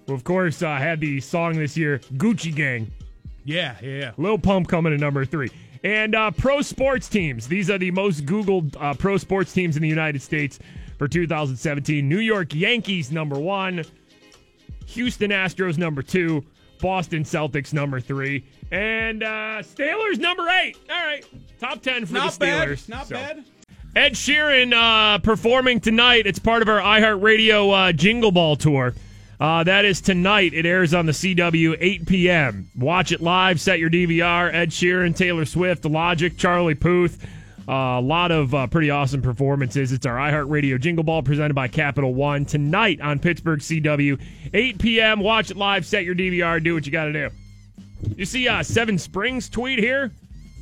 Who, of course, uh, had the song this year, Gucci Gang. Yeah, yeah, yeah. Lil Pump coming in number three. And uh, pro sports teams. These are the most Googled uh, pro sports teams in the United States for 2017. New York Yankees, number one. Houston Astros, number two. Boston Celtics, number three. And uh, Steelers, number eight. All right. Top 10 for Not the bad. Steelers. Not So- bad. Ed Sheeran uh, performing tonight. It's part of our iHeartRadio uh, Jingle Ball tour. Uh, that is tonight. It airs on the CW 8 p.m. Watch it live. Set your DVR. Ed Sheeran, Taylor Swift, Logic, Charlie Puth. Uh, a lot of uh, pretty awesome performances. It's our iHeartRadio Jingle Ball presented by Capital One tonight on Pittsburgh CW 8 p.m. Watch it live. Set your DVR. Do what you got to do. You see uh, Seven Springs tweet here?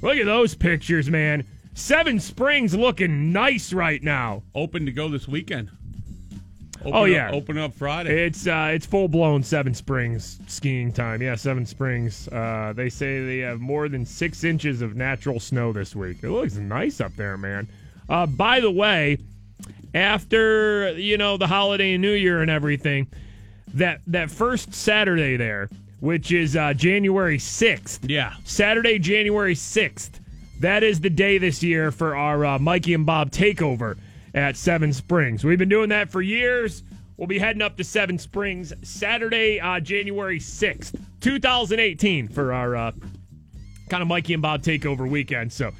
Look at those pictures, man. Seven Springs looking nice right now. Open to go this weekend. Open oh up- yeah, open up Friday. It's uh, it's full blown Seven Springs skiing time. Yeah, Seven Springs. Uh, they say they have more than six inches of natural snow this week. It looks nice up there, man. Uh, by the way, after you know the holiday and New Year and everything, that that first Saturday there, which is uh, January sixth. Yeah, Saturday, January sixth. That is the day this year for our uh, Mikey and Bob takeover at Seven Springs. We've been doing that for years. We'll be heading up to Seven Springs Saturday, uh, January 6th, 2018, for our uh, kind of Mikey and Bob takeover weekend. So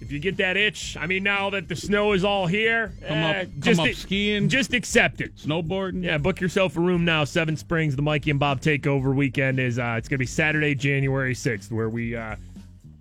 if you get that itch, I mean, now that the snow is all here, Come eh, up- come just up skiing. Just accept it. Snowboarding. Yeah, book yourself a room now. Seven Springs, the Mikey and Bob takeover weekend is uh, it's going to be Saturday, January 6th, where we uh,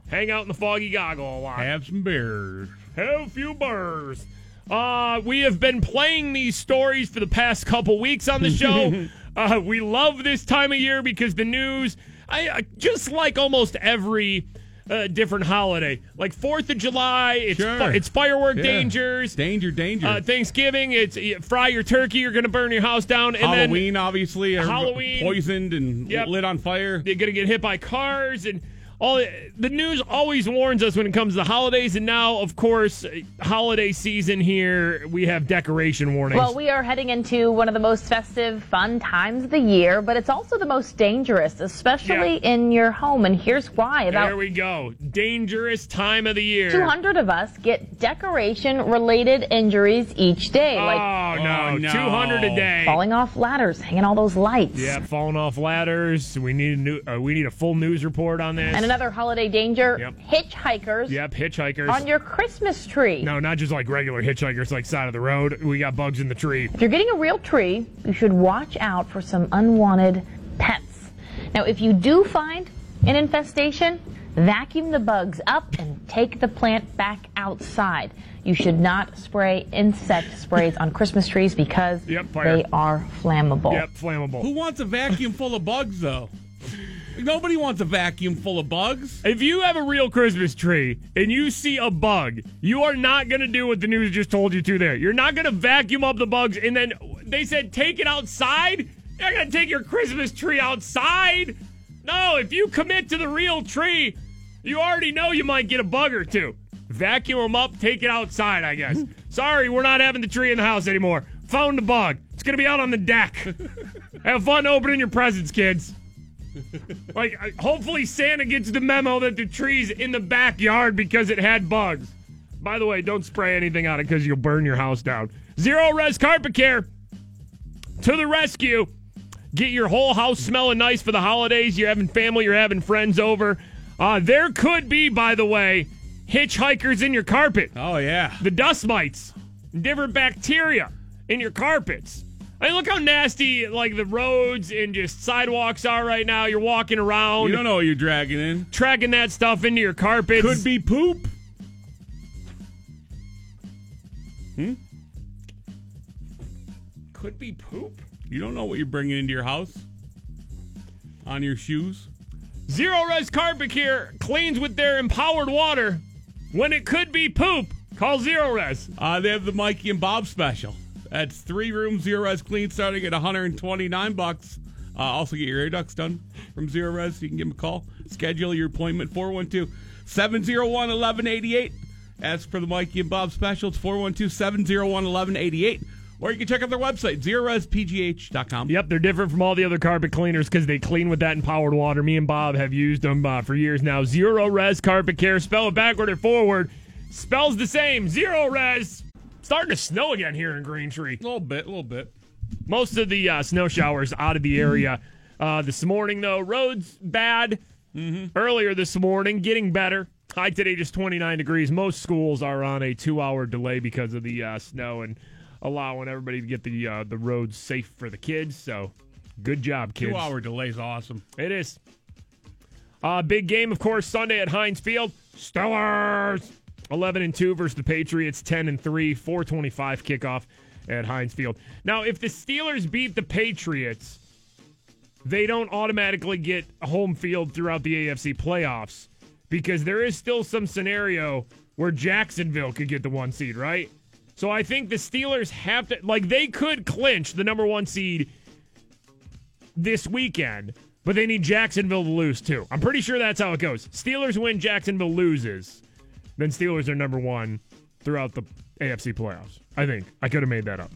hang out in the foggy goggle a lot. Have some beers. Have a few burrs. Uh, we have been playing these stories for the past couple weeks on the show. uh, we love this time of year because the news, I, just like almost every uh, different holiday, like Fourth of July, it's Sure. fi- it's firework Yeah. dangers. Danger, danger. Uh, Thanksgiving, it's you fry your turkey, you're going to burn your house down, and then Halloween, obviously. Halloween. Poisoned and Yep. lit on fire. You're going to get hit by cars and all the news always warns us when it comes to the holidays and now of course holiday season here we have decoration warnings Well, we are heading into one of the most festive, fun times of the year, but it's also the most dangerous, especially in your home. And here's why. About there we go dangerous time of the year 200 of us get decoration related injuries each day. oh like no, 200 a day falling off ladders, hanging all those lights. yeah falling off ladders we need a new uh, we need a full news report on this And another holiday danger Yep. hitchhikers yep hitchhikers on your Christmas tree. no not just like regular hitchhikers like side of the road we got bugs in the tree If you're getting a real tree, you should watch out for some unwanted pets. Now, if you do find an infestation, vacuum the bugs up and take the plant back outside. You should not spray insect sprays on Christmas trees because Yep, they are flammable. yep flammable Who wants a vacuum full of bugs, though? Nobody wants a vacuum full of bugs. If you have a real Christmas tree and you see a bug, you are not going to do what the news just told you to do there. You're not going to vacuum up the bugs and then they said take it outside. You're going to take your Christmas tree outside. No, if you commit to the real tree, you already know you might get a bug or two. Vacuum them up, take it outside, I guess. Sorry, we're not having the tree in the house anymore. Found a bug. It's going to be out on the deck. Have fun opening your presents, kids. Like, hopefully Santa gets the memo that the tree's in the backyard because it had bugs. By the way, don't spray anything on it because you'll burn your house down. Zerorez Carpet Care to the rescue. Get your whole house smelling nice for the holidays. You're having family, you're having friends over. Uh, there could be, by the way, hitchhikers in your carpet. Oh, yeah. The dust mites, different bacteria in your carpets. I mean, look how nasty like the roads and just sidewalks are right now. You're walking around. You don't know what you're dragging in. Tracking that stuff into your carpets. Could be poop. Hmm? Could be poop. You don't know what you're bringing into your house. On your shoes. Zerorez Carpet Care cleans with their empowered water when it could be poop. Call Zerorez. Uh, they have the Mikey and Bob special. That's three room Zerorez clean starting at 129 bucks. Uh, also get your air ducts done from Zerorez. You can give them a call. Schedule your appointment 412 701 1188. As for the Mikey and Bob special, it's 412 701 1188. Or you can check out their website, zerorezpgh.com. Yep, they're different from all the other carpet cleaners because they clean with that empowered water. Me and Bob have used them uh, for years now. Zerorez Carpet Care. Spell it backward or forward. Spells the same. Zerorez. Starting to snow again here in Green Tree. A little bit, a little bit. Most of the uh, snow showers out of the area uh, this morning, though. Roads bad mm-hmm. earlier this morning, getting better. High today, just 29 degrees. Most schools are on a two hour delay because of the uh, snow and allowing everybody to get the uh, the roads safe for the kids. So good job, kids. Two hour delay is awesome. It is. Uh, big game, of course, Sunday at Heinz Field. Steelers 11 and 2 versus the Patriots, 10 and 3, 425 kickoff at Heinz Field. Now, if the Steelers beat the Patriots, they don't automatically get home field throughout the AFC playoffs because there is still some scenario where Jacksonville could get the one seed, right? So I think the Steelers have to, like, they could clinch the number one seed this weekend, but they need Jacksonville to lose too. I'm pretty sure that's how it goes. Steelers win, Jacksonville loses then Steelers are number one throughout the AFC playoffs. I think I could have made that up.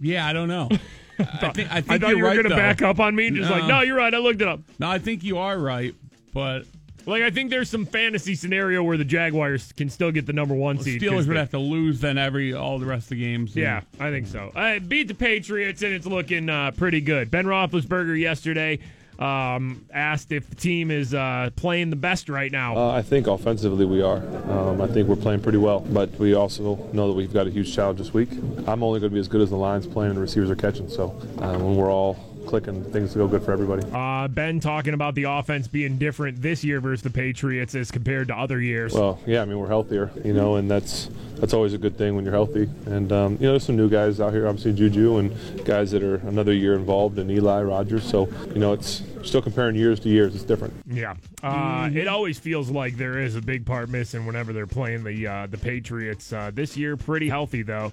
Yeah, I don't know. I think, I think I thought you were right, going to back up on me, just like, no, you're right. I looked it up. No, I think you are right, but Like I think there's some fantasy scenario where the Jaguars can still get the number one the seed. Steelers would have to lose then every all the rest of the games. Yeah, I think so. I beat the Patriots, and it's looking uh, pretty good. Ben Roethlisberger yesterday um, asked if the team is uh, playing the best right now. Uh, I think offensively we are. Um, I think we're playing pretty well, but we also know that we've got a huge challenge this week. I'm only going to be as good as the line's playing and the receivers are catching. So uh, when we're all clicking, things go good for everybody. Uh, ben talking about the offense being different this year versus the Patriots as compared to other years. Well, yeah, I mean we're healthier, you know, and that's that's always a good thing when you're healthy. And um, you know, there's some new guys out here, obviously Juju and guys that are another year involved, and Eli Rogers. So you know, it's still comparing years to years. It's different. Yeah, uh, it always feels like there is a big part missing whenever they're playing the uh, the Patriots. Uh, this year, pretty healthy though.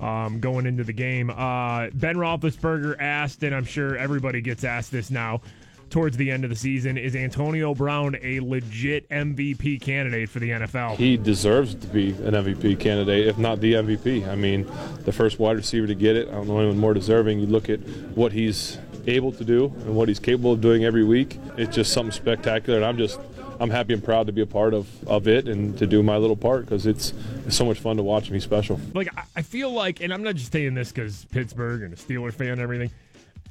Um, going into the game, uh, Ben Roethlisberger asked, and I'm sure everybody gets asked this now. Towards the end of the season, is Antonio Brown a legit MVP candidate for the NFL? He deserves to be an MVP candidate, if not the MVP. I mean, the first wide receiver to get it. I don't know anyone more deserving. You look at what he's able to do and what he's capable of doing every week. It's just something spectacular, and I'm just I'm happy and proud to be a part of, of it and to do my little part because it's, it's so much fun to watch. He's special. like I- I feel like, and I'm not just saying this because Pittsburgh and a Steeler fan and everything.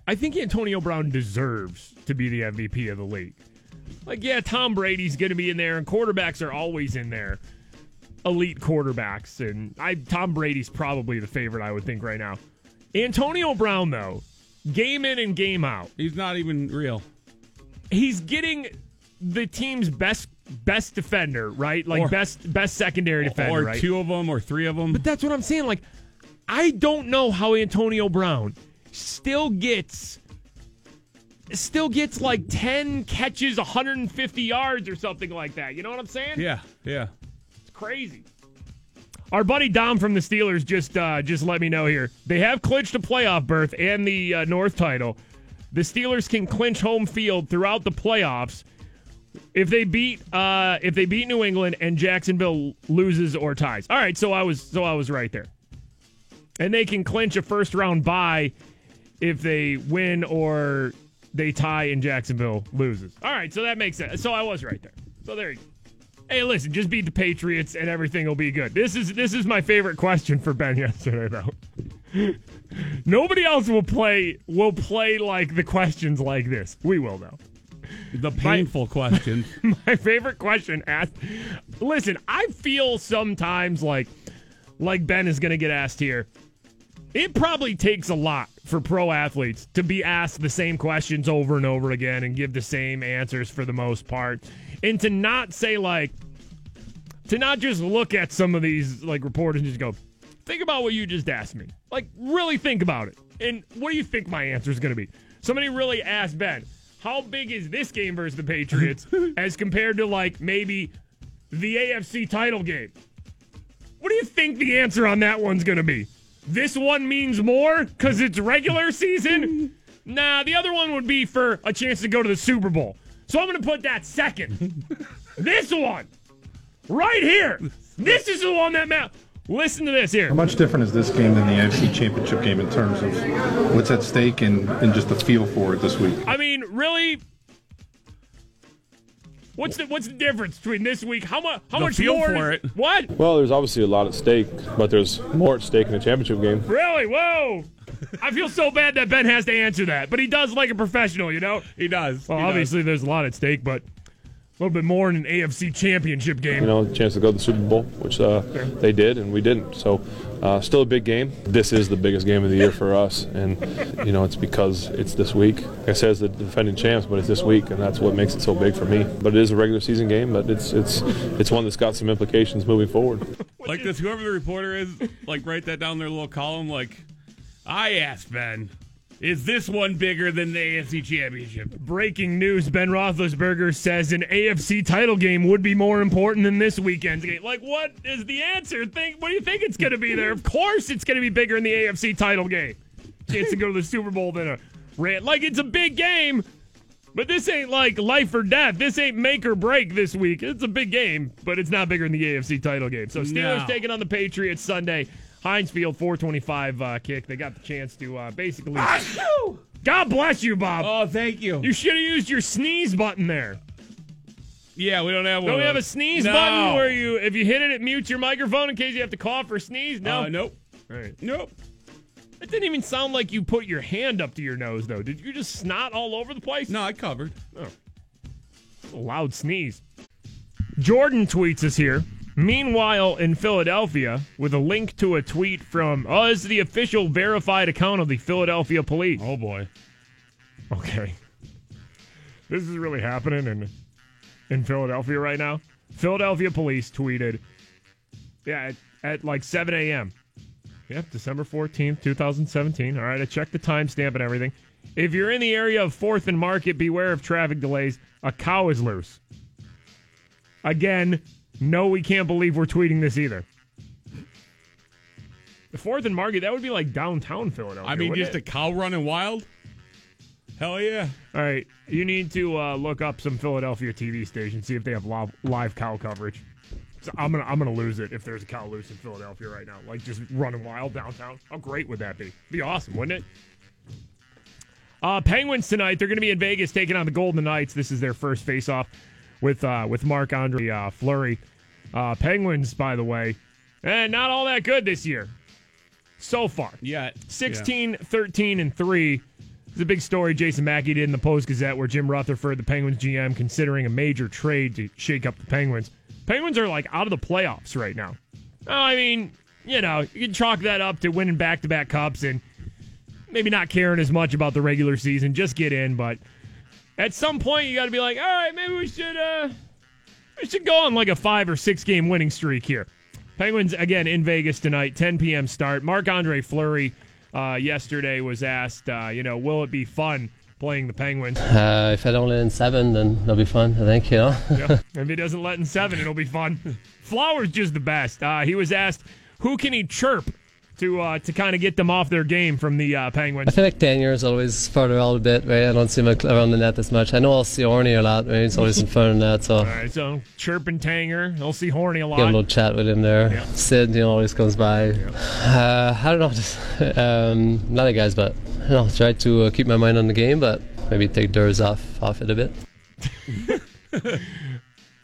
I think Antonio Brown deserves to be the MVP of the league. Like, yeah, Tom Brady's going to be in there, and quarterbacks are always in there. Elite quarterbacks, and I Tom Brady's probably the favorite. I would think right now. Antonio Brown, though, game in and game out, he's not even real. He's getting the team's best best defender, right? Like Or- best best secondary defender, or right? two of them, or three of them. But that's what I'm saying. Like, I don't know how Antonio Brown still gets still gets like 10 catches, 150 yards or something like that. You know what I'm saying? Yeah, yeah. It's crazy. Our buddy Dom from the Steelers just uh, just let me know here. They have clinched a playoff berth and the uh, North title. The Steelers can clinch home field throughout the playoffs if they beat uh, if they beat New England and Jacksonville loses or ties. All right, so I was so I was right there. And they can clinch a first round bye if they win or they tie and Jacksonville loses. All right, so that makes sense. So I was right there. So there you go. Hey, listen, just beat the Patriots and everything will be good. This is this is my favorite question for Ben yesterday though. Nobody else will play will play like the questions like this. We will though. The painful questions. My favorite question asked. Listen, I feel sometimes like like Ben is going to get asked here. It probably takes a lot for pro athletes to be asked the same questions over and over again and give the same answers for the most part. And to not say like to not just look at some of these like reporters and just go, think about what you just asked me. Like really think about it. And what do you think my answer is going to be? Somebody really asked Ben, how big is this game versus the Patriots as compared to like maybe the AFC title game? What do you think the answer on that one's going to be? This one means more because it's regular season? nah, the other one would be for a chance to go to the Super Bowl. So I'm going to put that second. this one, right here. This is the one that matters. Listen to this here. How much different is this game than the AFC Championship game in terms of what's at stake and, and just the feel for it this week? I mean, really. What's the what's the difference between this week? How much how The much feel more? for is- it. What? Well, there's obviously a lot at stake, but there's more at stake in a championship game. Really? Whoa! I feel so bad that Ben has to answer that, but he does like a professional, you know. He does. Well, He does. obviously, there's a lot at stake, but a little bit more in an AFC Championship game. You know, a chance to go to the Super Bowl, which uh, they did, and we didn't. So, uh, still a big game. This is the biggest game of the year for us, and you know, it's because it's this week. Like I said, it's the defending champs, but it's this week, and that's what makes it so big for me. But it is a regular season game, but it's it's it's one that's got some implications moving forward. Like this, whoever the reporter is, like write that down in their little column. Like, I asked Ben, is this one bigger than the AFC Championship? Breaking news: Ben Roethlisberger says an AFC title game would be more important than this weekend's game. Like, what is the answer? Think, what do you think it's going to be there? Of course, it's going to be bigger in the AFC title game. Chance to go to the Super Bowl than a rant. Like, it's a big game, but this ain't like life or death. This ain't make or break this week. It's a big game, but it's not bigger than the AFC title game. So Steelers No. taking on the Patriots Sunday. Heinz Field 425 uh, kick. They got the chance to uh, basically. God bless you, Bob. Oh, thank you. You should have used your sneeze button there. Yeah, we don't have one. Don't we have a sneeze No. button where you, if you hit it, it mutes your microphone in case you have to cough or sneeze? No. Uh, nope. All right. Nope. It didn't even sound like you put your hand up to your nose, though. Did you just snot all over the place? No, I covered. Oh. A loud sneeze. Jordan tweets us here. Meanwhile, in Philadelphia, with a link to a tweet from, this is the official verified account of the Philadelphia police. Oh, boy. Okay. This is really happening in in Philadelphia right now. Philadelphia police tweeted, yeah, at, at like 7 a.m. Yep, December 14th, 2017. All right, I checked the timestamp and everything. If you're in the area of 4th and Market, beware of traffic delays. A cow is loose. Again, no, we can't believe we're tweeting this either. The 4th and Market, that would be like downtown Philadelphia. I mean, just it? a cow running wild? Hell yeah. All right, you need to uh, look up some Philadelphia TV stations, see if they have live, live cow coverage. So I'm gonna I'm gonna lose it if there's a cow loose in Philadelphia right now, like just running wild downtown. How great would that be? Be awesome, wouldn't it? Uh, Penguins tonight. They're going to be in Vegas taking on the Golden Knights. This is their first face-off with uh, with Marc Andre uh, Fleury. Uh, Penguins, by the way, eh, not all that good this year so far. Yeah. 16, 13, and 3. It's a big story Jason Mackey did in the Post Gazette where Jim Rutherford, the Penguins GM, considering a major trade to shake up the Penguins. Penguins are like out of the playoffs right now. Oh, I mean, you know, you can chalk that up to winning back to back cups and maybe not caring as much about the regular season. Just get in, but at some point you got to be like, all right, maybe we should uh we should go on like a five or six game winning streak here. Penguins again in Vegas tonight, 10 p.m. start. Marc Andre Fleury uh, yesterday was asked, uh, you know, will it be fun playing the Penguins? Uh, if I don't let in seven, then it'll be fun. I think you know. yeah. If he doesn't let in seven, it'll be fun. Flowers just the best. Uh, he was asked, who can he chirp to uh, to kind of get them off their game from the uh, I Penguins? feel like Daniel is always further out a bit, right? I don't see him around the net as much. I know I'll see Orny a lot, right? He's always in front of the net, so All right, so chirping Tanger. He'll see Horny a lot. get a little chat with him there. Yeah. Sid, you know, always comes by. Uh, I don't know, just um, a lot of guys, but you know, try to uh, keep my mind on the game, but maybe take Durs off off it a bit.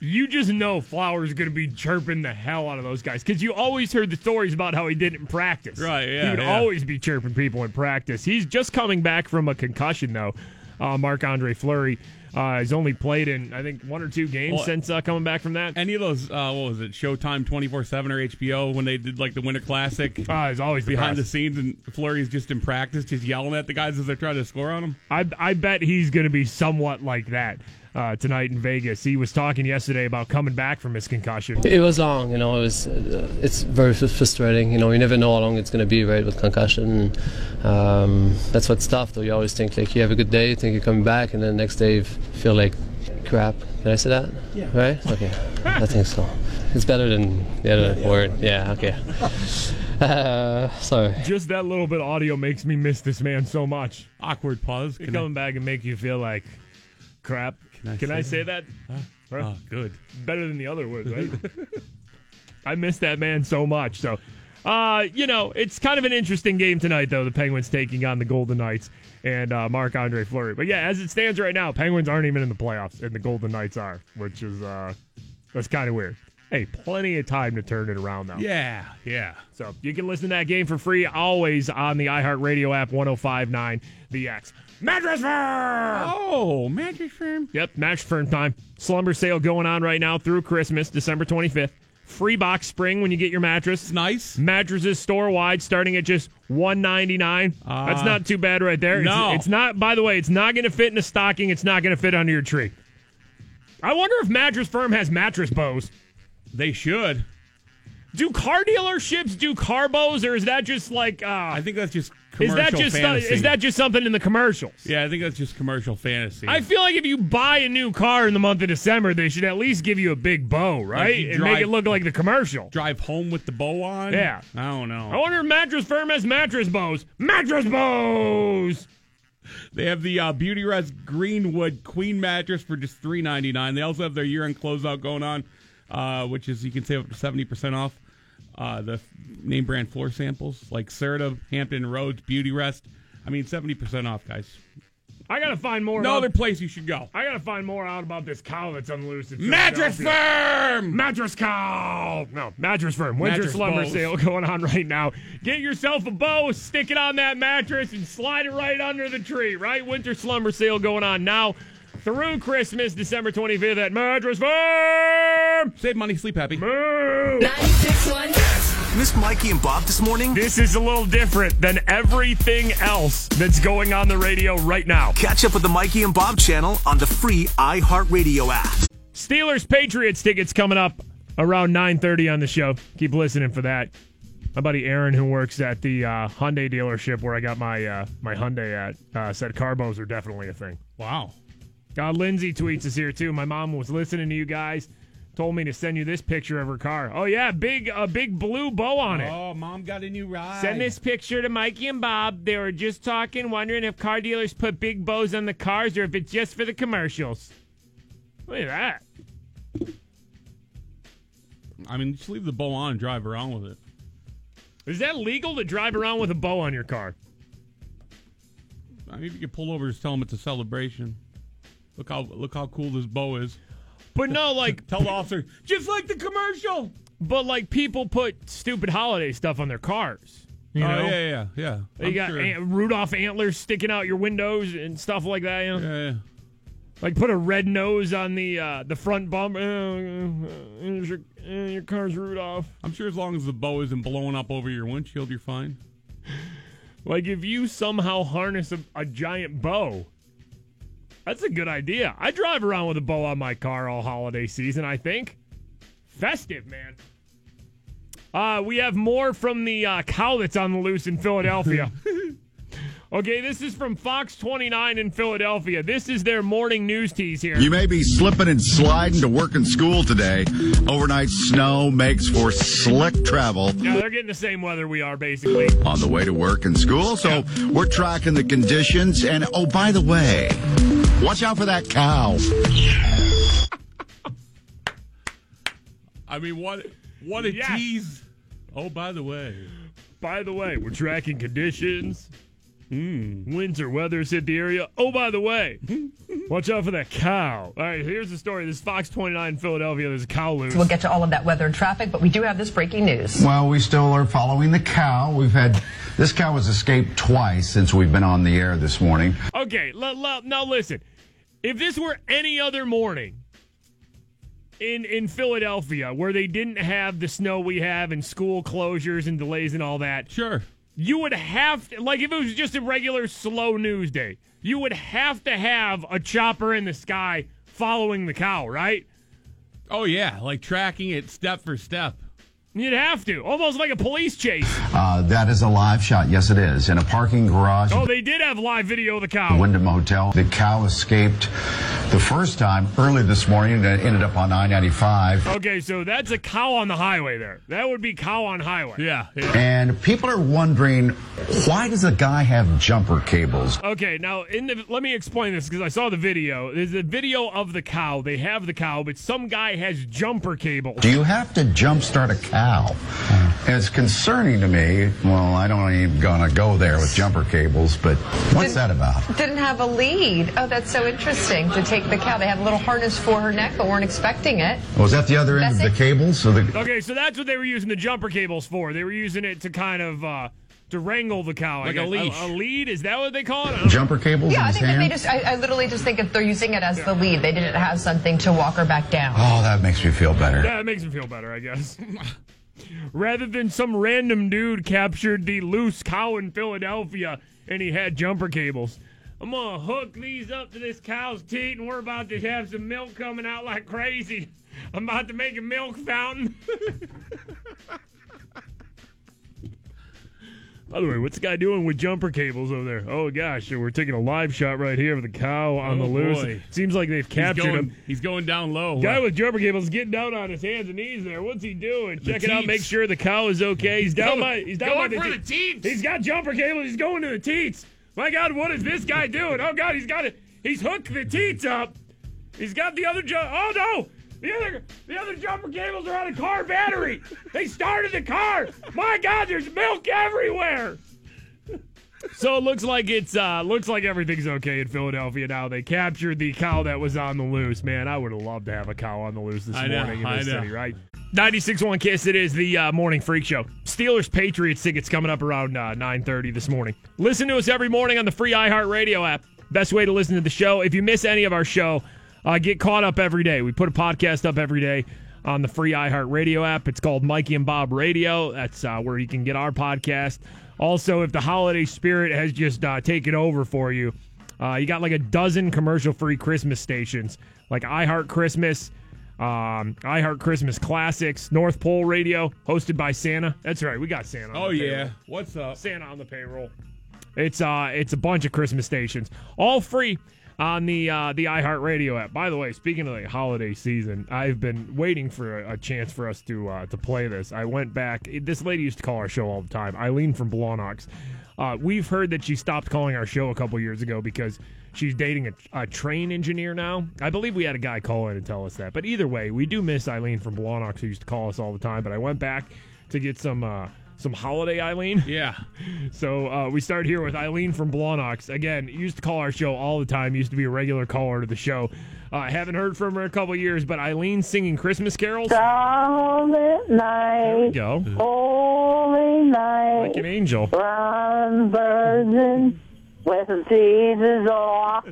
you just know Flowers going to be chirping the hell out of those guys because you always heard the stories about how he did it in practice. Right, yeah, He would yeah. always be chirping people in practice. He's just coming back from a concussion, though. Uh, Marc Andre Fleury uh, has only played in, I think, one or two games Well, since uh, coming back from that. Any of those, uh, what was it, Showtime 24 7 or HBO when they did like the Winter Classic? Uh, it's always behind the best. scenes, and Fleury's just in practice, just yelling at the guys as they're trying to score on him. I, I bet he's going to be somewhat like that uh, tonight in Vegas. He was talking yesterday about coming back from his concussion. It was long, you know. It was. Uh, it's very frustrating, you know. You never know how long it's going to be, right, with concussion. Um, that's what's tough, though. You always think like you have a good day, you think you're coming back, and then the next day you feel like crap. Did I say that? Yeah. Right. Okay. I think so. It's better than the other word. Yeah. Okay. Uh, sorry. Just that little bit of audio makes me miss this man so much. Awkward pause. He's coming back and make you feel like, crap. Can I, say, that? Oh, good. Better than the other words, right? I miss that man so much. So, uh, you know, it's kind of an interesting game tonight, though. The Penguins taking on the Golden Knights and uh, Marc Andre Fleury. But yeah, as it stands right now, Penguins aren't even in the playoffs, and the Golden Knights are, which is uh, that's kind of weird. Hey, plenty of time to turn it around now. Yeah, yeah. So you can listen to that game for free always on the iHeartRadio app 1059 The X. Mattress Firm! Oh, Mattress Firm. Yep, Mattress Firm time. Slumber sale going on right now through Christmas, December 25th. Free box spring when you get your mattress. nice. Mattresses store wide starting at just 199 That's Uh, not too bad right there. It's- no. It's, not, by the way, it's not going to fit in a stocking. It's not going to fit under your tree. I wonder if Mattress Firm has mattress bows. They should. Do car dealerships do car bows, or is that just like? Uh, I think that's just is commercial that just fantasy. is that just something in the commercials? Yeah, I think that's just commercial fantasy. I feel like if you buy a new car in the month of December, they should at least give you a big bow, right, you and drive- make it look like the commercial. drive home with the bow on. Yeah. I don't know. I wonder if Mattress Firm has mattress bows. Mattress bows. They have the uh, Beautyrest Greenwood Queen mattress for just three ninety nine. They also have their year end closeout going on, uh, which is you can save up to seventy percent off uh, the name brand floor samples like Serta, Hampton Roads, Beautyrest. I mean, seventy percent off, guys. I gotta find more. No out- other place you should go. I gotta find more out about this cow that's unloosed. Mattress. Firm. Mattress cow. No, mattress firm. Winter Mattress slumber bows. sale going on right now. Get yourself a bow, stick it on that mattress, and slide it right under the tree. Right, winter slumber sale going on now through Christmas, December twenty fifth at Mattress Firm. Save money, sleep happy. Moo. 96.1 Missed Mikey and Bob this morning? This is a little different than everything else that's going on the radio right now. Catch up with the Mikey and Bob channel on the free iHeartRadio app. Steelers Patriots tickets coming up around 9:30 on the show. Keep listening for that. My buddy Aaron, who works at the uh, Hyundai dealership where I got my uh, my Hyundai at, uh, said carbos are definitely a thing. Wow. Uh, Lindsay tweets us here too. My mom was listening to you guys. Told me to send you this picture of her car. Oh yeah, big a big blue bow on it. Oh, mom got a new ride. Send this picture to Mikey and Bob. They were just talking, wondering if car dealers put big bows on the cars or if it's just for the commercials. Look at that. I mean, just leave the bow on and drive around with it. Is that legal to drive around with a bow on your car? I mean, if you can pull over, just tell them it's a celebration. Look how look how cool this bow is. But no, like Tell the officer, just like the commercial. But like people put stupid holiday stuff on their cars. You oh, know, yeah, yeah, yeah. you I'm got sure. ant- Rudolph antlers sticking out your windows and stuff like that. You know, Yeah, yeah. like put a red nose on the uh, the front bumper. Uh, uh, your, uh, your car's Rudolph. I'm sure as long as the bow isn't blowing up over your windshield, you're fine. Like if you somehow harness a, a giant bow, that's a good idea. I drive around with a bow on my car all holiday season. I think festive, man. Uh, we have more from the uh, cow that's on the loose in Philadelphia. okay, this is from Fox 29 in Philadelphia. This is their morning news tease here. You may be slipping and sliding to work and school today. Overnight snow makes for slick travel yeah, they're getting the same weather we are, basically. on the way to work and school. So we're tracking the conditions. And oh, by the way, watch out for that cow. I mean, what what a Yes. tease. Oh, by the way, By the way, we're tracking conditions. Hmm. Winter weather's hit the area. Oh, by the way, watch out for that cow. All right, here's the story. This is Fox 29 in Philadelphia. There's a cow loose. We'll get to all of that weather and traffic, but we do have this breaking news. Well, we still are following the cow. We've had this cow has escaped twice since we've been on the air this morning. Okay, l- l- now listen. If this were any other morning in in Philadelphia where they didn't have the snow we have and school closures and delays and all that, sure. You would have to like if it was just a regular slow news day, you would have to have a chopper in the sky following the cow, right? Oh yeah, like tracking it step for step. You'd have to, almost like a police chase. Uh, that is a live shot. Yes, it is. In a parking garage. Oh, they did have live video of the The cow. Wyndham Hotel. The cow escaped the first time early this morning that ended up on I-95. Okay, so that's a cow on the highway there. That would be cow on highway. Yeah. And people are wondering why does a guy have jumper cables? Okay, now in the let me explain this because I saw the video. There's a video of the cow. They have the cow, but some guy has jumper cables. Do you have to jumpstart a cow? It's concerning to me. Well, I don't even gonna go there with jumper cables, but what's that about? Didn't have a lead. Oh, that's so interesting to take the cow. They had a little harness for her neck, but weren't expecting it. Was that the other end That's of the cable? So the Okay, so that's what they were using the jumper cables for. They were using it to kind of uh, to wrangle the cow. Like a leash. A, lead? Is that what they call it? I don't know. jumper cables Yeah, in I his think that they just, I, I literally just think if they're using it as the lead, they didn't have something to walk her back down. Oh, that makes me feel better. Yeah, it makes me feel better, I guess. Rather than some random dude captured the loose cow in Philadelphia and he had jumper cables. I'm gonna hook these up to this cow's teat and we're about to have some milk coming out like crazy. I'm about to make a milk fountain. By the way, what's the guy doing with jumper cables over there? Oh gosh, we're taking a live shot right here of the cow on Oh, the loose. boy. Seems like they've He's captured going, him. he's going down low. Guy with jumper cables getting down on his hands and knees there. What's he doing? Check it out. teats. Make sure the cow is okay. He's down Go- by. He's down going by the, for the te- He's got jumper cables. He's going to the teats. My God, what is this guy doing? Oh God, he's got it. He's hooked the teats up. He's got the other. Ju- oh no. The other, the other jumper cables are on a car battery. They started the car. My God, there's milk everywhere. So it looks like it's uh looks like everything's okay in Philadelphia now. They captured the cow that was on the loose. Man, I would have loved to have a cow on the loose this I know, morning in I this know. city, right? 96.1 Kiss, it is the uh, morning freak show. Steelers Patriots tickets coming up around uh, 9.30 this morning. Listen to us every morning on the free iHeartRadio app. Best way to listen to the show. If you miss any of our show, uh, get caught up every day. We put a podcast up every day on the free iHeartRadio app. It's called Mikey and Bob Radio. That's uh, where you can get our podcast. Also, if the holiday spirit has just uh, taken over for you, uh, you got like a dozen commercial-free Christmas stations, like iHeart Christmas, um, iHeart Christmas Classics, North Pole Radio, hosted by Santa. That's right, we got Santa. On Oh, yeah. payroll. What's up? Santa on the payroll. It's uh, it's a bunch of Christmas stations, all free on the uh, the iHeartRadio app. By the way, speaking of the holiday season, I've been waiting for a, a chance for us to uh, to play this. I went back. This lady used to call our show all the time, Eileen from Blawnox. Uh, we've heard that she stopped calling our show a couple years ago because she's dating a, a train engineer now. I believe we had a guy call in and tell us that. But either way, we do miss Eileen from Blawnox who used to call us all the time. But I went back to get some uh, some holiday Eileen. Yeah. So uh, we start here with Eileen from Blawnox. Again, used to call our show all the time. Used to be a regular caller to the show. I uh, haven't heard from her in a couple years, but Eileen singing Christmas carols. Silent night. There we go. Holy night. Like an angel. Run, virgin, with Jesus off,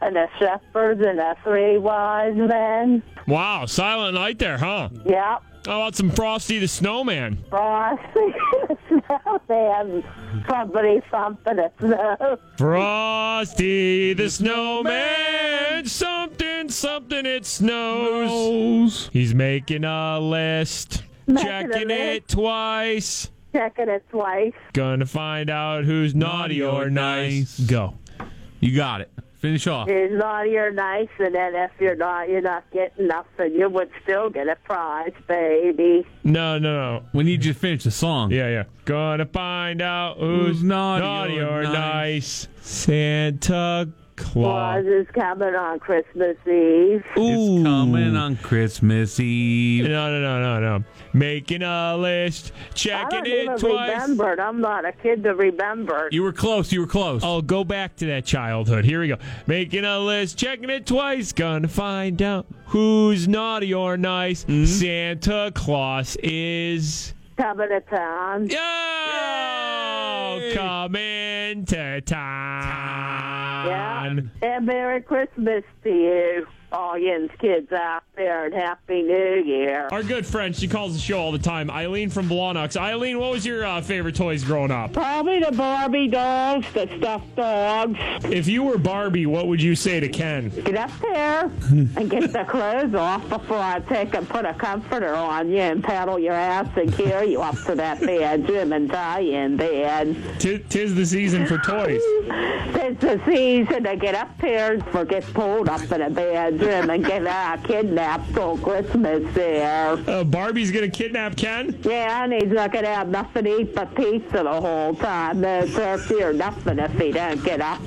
and the shepherds and the three wise men. Wow, silent night there, huh? Yep. How about some Frosty the Snowman? Frosty the snowman. Somebody thumping the snow. Frosty the Snowman, something, something, it snows. He's making a list, Making a checking list. it twice. Checking it twice. Gonna find out who's naughty or nice. Go. You got it. Finish off. It's naughty or nice, and then if you're not, you're not getting nothing. You would still get a prize, baby. No, no, no. We need you to finish the song. Yeah, yeah. Gonna find out who's, Who's naughty or or nice. Santa Claus. Claus is coming on Christmas Eve. It's coming on Christmas Eve. No, no, no, no, no. Making a list, I checking don't it even twice. remember. it. I'm not a kid to remember. You were close. You were close. Oh, go back to that childhood. Here we go. Making a list, checking it twice. Gonna find out who's naughty or nice. Mm-hmm. Santa Claus is. Coming to town. Yo! Coming to town. Yeah. And Merry Christmas to you. All yin's kids out there and Happy New Year. Our good friend, she calls the show all the time. Eileen from Blawnox. Eileen, what was your uh, favorite toys growing up? Probably the Barbie dolls, the stuffed dogs. If you were Barbie, what would you say to Ken? Get up there and get the clothes off before I take and put a comforter on you and paddle your ass and carry you up to that bedroom and tie you in bed. Tis, tis the season for toys. It's the season to get up there and get pulled up in a bedroom and get uh, kidnapped till Christmas there. Uh, Barbie's gonna kidnap Ken? Yeah, and he's not going to have nothing to eat but pizza the whole time. No turkey or nothing if he don't get up.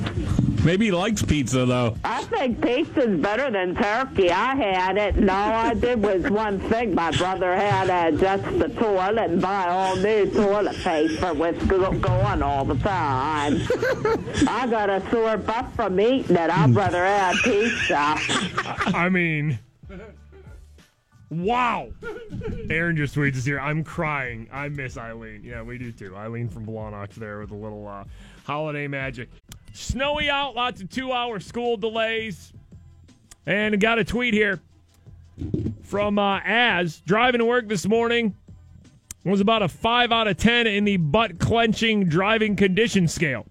Maybe he likes pizza though. I think pizza's better than turkey. I had it, and all I did was one thing. My brother had to adjust the toilet and buy all new toilet paper with go- going all the time. I got a sore butt from eating it. I'd rather have pizza. I mean, wow. Aaron just tweets us here. I'm crying. I miss Eileen. Yeah, we do too. Eileen from Blawnox there with a little uh, holiday magic. Snowy out, lots of two hour school delays. And got a tweet here from uh, Az. Driving to work this morning was about a 5 out of 10 in the butt clenching driving condition scale.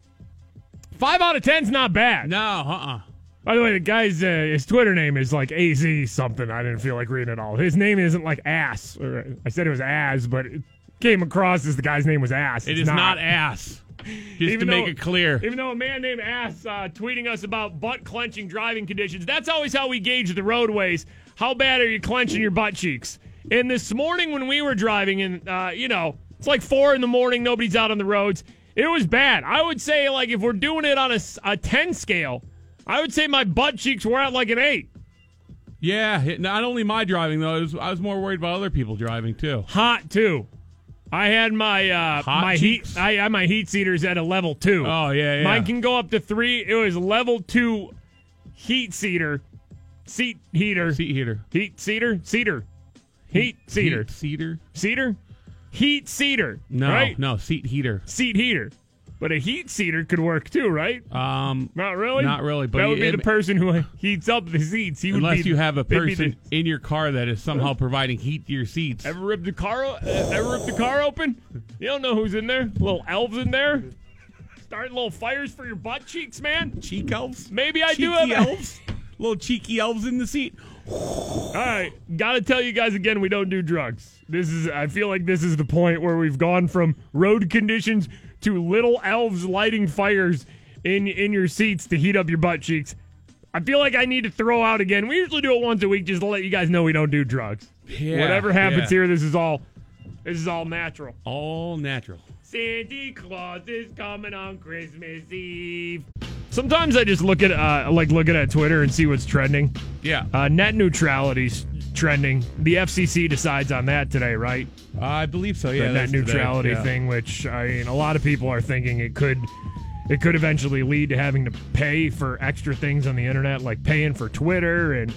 5 out of 10's not bad. No, uh uh By the way, the guy's uh, his Twitter name is like AZ something. I didn't feel like reading it all. His name isn't like ass. Or, I said it was Az, but it came across as the guy's name was ass. It It's is not ass. Just to make it clear. Even though a man named Ass uh, tweeting us about butt clenching driving conditions, that's always how we gauge the roadways. How bad are you clenching your butt cheeks? And this morning when we were driving, and uh, you know, it's like four in the morning, nobody's out on the roads. It was bad. I would say, like, if we're doing it on a 10 scale, I would say my butt cheeks were at like an 8. Yeah, not only my driving though. Was, I was more worried about other people driving too. Hot too. I had my uh, Hot my cheeks? heat I had my heat seaters at a level two. Oh yeah, yeah. Mine can go up to three. It was level two heat seater, seat heater, Seat heater. heat seater, cedar, heat seater, Heat Cedar? cedar, heat seater. No, right? no, seat heater. seat heater. But a heat seater could work too, right? Um, Not really. Not really, but that would be it- the person who heats up the seats. He would unless be, you have a person the- in your car that is somehow providing heat to your seats. Ever ripped the car? Uh, ever ripped the car open? You don't know who's in there. Little elves in there. Starting little fires for your butt cheeks, man. Cheek elves? Maybe I Cheeky do have elves? Little cheeky elves in the seat. All right, gotta tell you guys again, we don't do drugs. This is. I feel like this is the point where we've gone from road conditions to little elves lighting fires in in your seats to heat up your butt cheeks. I feel like I need to throw out again. We usually do it once a week just to let you guys know we don't do drugs. Yeah, Whatever happens yeah. here, this is all. This is all natural. All natural. Santa Claus is coming on Christmas Eve. Sometimes I just look at uh, like looking at Twitter and see what's trending. Yeah. Uh, net neutrality's trending. The FCC decides on that today, right? I believe so. Yeah. the net today, neutrality yeah. thing, which I mean, a lot of people are thinking it could. It could eventually lead to having to pay for extra things on the internet, like paying for Twitter and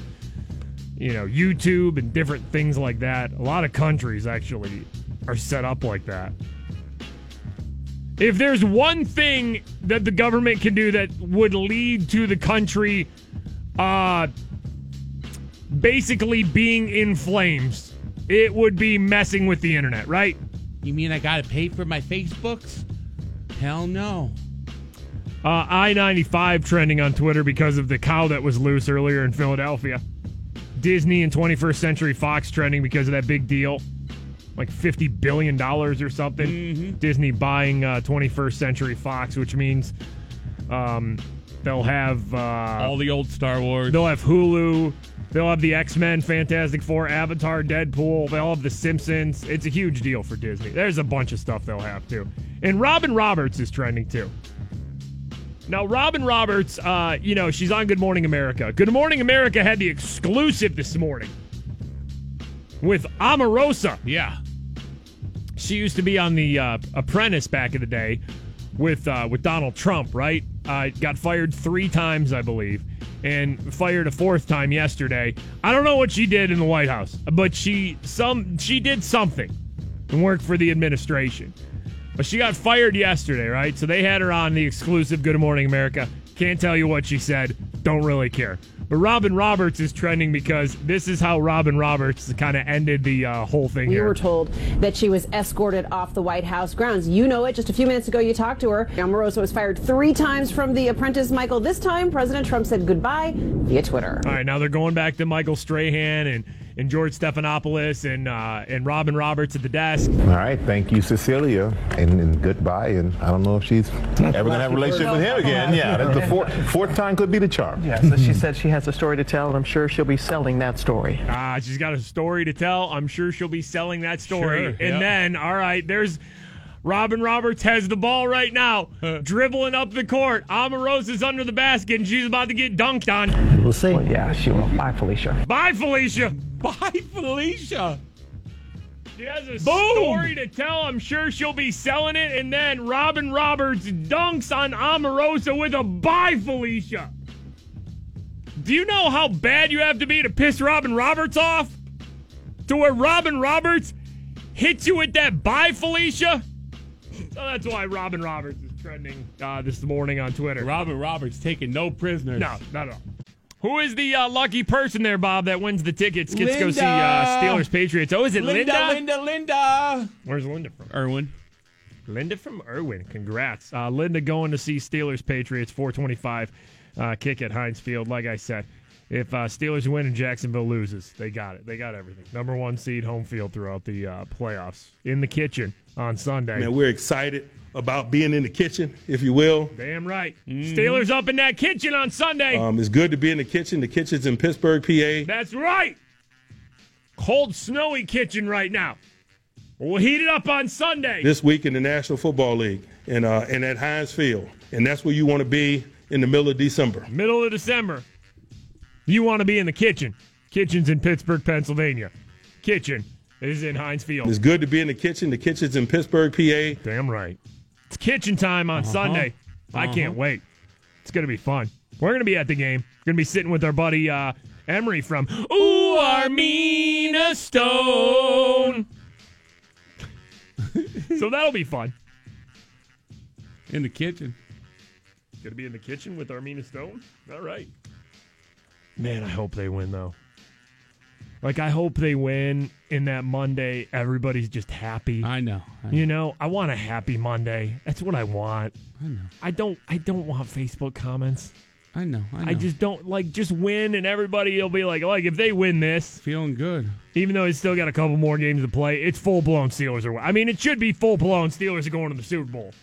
you know YouTube and different things like that. A lot of countries actually are set up like that. If there's one thing that the government can do that would lead to the country uh basically being in flames, it would be messing with the internet, right? You mean I got to pay for my Facebooks? Hell no. Uh, I 95 trending on Twitter because of the cow that was loose earlier in Philadelphia. Disney and 21st Century Fox trending because of that big deal. Like $50 billion or something. Disney buying uh, 21st Century Fox, which means um, they'll have. Uh, All the old Star Wars. They'll have Hulu. They'll have the X Men, Fantastic Four, Avatar, Deadpool. They'll have The Simpsons. It's a huge deal for Disney. There's a bunch of stuff they'll have too. And Robin Roberts is trending too. Now, Robin Roberts, uh, you know, she's on Good Morning America. Good Morning America had the exclusive this morning with Omarosa. Yeah. She used to be on The uh, Apprentice back in the day with uh, with Donald Trump, right? Uh, got fired three times, I believe, and fired a fourth time yesterday. I don't know what she did in the White House, but she some she did something and worked for the administration. But she got fired yesterday, right? So they had her on the exclusive Good Morning America. Can't tell you what she said. Don't really care. But Robin Roberts is trending because this is how Robin Roberts kind of ended the uh, whole thing We here. were told that she was escorted off the White House grounds. You know it. Just a few minutes ago, you talked to her. Omarosa was fired three times from The Apprentice. Michael, this time President Trump said goodbye via Twitter. All right, now they're going back to Michael Strahan and, and George Stephanopoulos and uh, and Robin Roberts at the desk. All right, thank you, Cecilia, and, and goodbye. And I don't know if she's ever gonna have a relationship with him again. Yeah, that's the fourth fourth time could be the charm. Yeah, so she said she has a story to tell, and I'm sure she'll be selling that story. Ah, she's got a story to tell. I'm sure she'll be selling that story. Sure, and yeah. then, all right, there's Robin Roberts has the ball right now, dribbling up the court. Omarosa's under the basket, and she's about to get dunked on. We'll see. yeah, she will. Bye, Felicia. Bye, Felicia. Bye, Felicia. She has a story to tell. I'm sure she'll be selling it. And then Robin Roberts dunks on Omarosa with a bye, Felicia. Do you know how bad you have to be to piss Robin Roberts off? To where Robin Roberts hits you with that bye, Felicia? So that's why Robin Roberts is trending uh, this morning on Twitter. Robin Roberts taking no prisoners. No, not at all. Who is the uh, lucky person there, Bob, that wins the tickets? Gets to go see uh, Steelers Patriots. Oh, is it Linda? Linda, Linda, Linda. Where's Linda from? Irwin. Linda from Irwin. Congrats. Uh, Linda going to see Steelers Patriots 425 uh, kick at Heinz Field. Like I said, if uh, Steelers win and Jacksonville loses, they got it. They got everything. Number one seed home field throughout the uh, playoffs. In the kitchen on Sunday. Man, we're excited about being in the kitchen, if you will. Damn right. Steelers up in that kitchen on Sunday. Um, it's good to be in the kitchen. The kitchen's in Pittsburgh, PA. That's right. Cold, snowy kitchen right now. We'll heat it up on Sunday. This week in the National Football League and uh, and at Heinz Field, and that's where you want to be in the middle of December. Middle of December. You want to be in the kitchen. Kitchen's in Pittsburgh, Pennsylvania. Kitchen is in Heinz Field. It's good to be in the kitchen. The kitchen's in Pittsburgh, PA. Damn right. It's kitchen time on Uh-huh. Sunday. I can't Uh-huh. wait. It's going to be fun. We're going to be at the game. Going to be sitting with our buddy uh, Emery from Ooh Armina Stone. so that'll be fun. In the kitchen. Going to be in the kitchen with Armina Stone? All right. Man, I hope they win, though. Like, I hope they win in that Monday. Everybody's just happy. I know. I You know, I want a happy Monday. That's what I want. I know. I don't. I don't want Facebook comments. I know. I know. I just don't like just win and everybody will be like, like if they win this, feeling good. Even though it's still got a couple more games to play, it's full blown Steelers are. I mean, it should be full blown Steelers are going to the Super Bowl.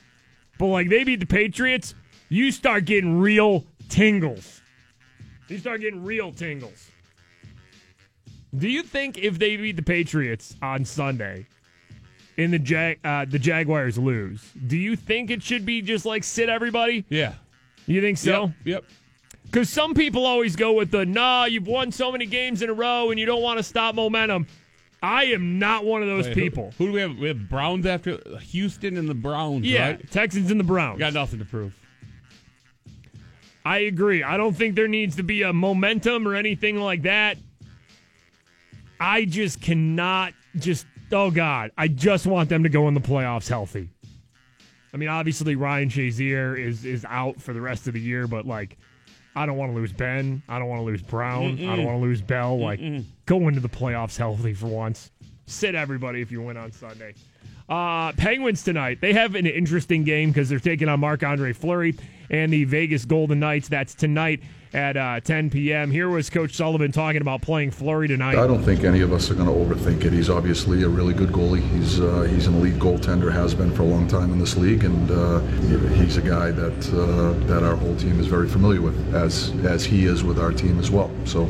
But like they beat the Patriots, you start getting real tingles. You start getting real tingles. Do you think if they beat the Patriots on Sunday, and the Jag uh, the Jaguars lose, do you think it should be just like sit everybody? Yeah. You think so? Yep. Because some people always go with the nah, you've won so many games in a row and you don't want to stop momentum. I am not one of those Wait, who- people. Who, do we have? We have Browns after Houston and the Browns. Yeah, right? Texans and the Browns. Got nothing to prove. I agree. I don't think there needs to be a momentum or anything like that. I just cannot just oh god, I just want them to go in the playoffs healthy. I mean, obviously Ryan Shazier is is out for the rest of the year, but like I don't want to lose Ben. I don't want to lose Brown. I don't want to lose Bell. Like Mm-mm. go into the playoffs healthy for once. Sit everybody if you win on Sunday. Uh, Penguins tonight. They have an interesting game because they're taking on Marc Andre Fleury and the Vegas Golden Knights. That's tonight at uh, 10 p.m. Here was Coach Sullivan talking about playing Fleury tonight. I don't think any of us are going to overthink it. He's obviously a really good goalie. He's uh, he's an elite goaltender, has been for a long time in this league, and uh, he's a guy that uh, that our whole team is very familiar with, as as he is with our team as well. So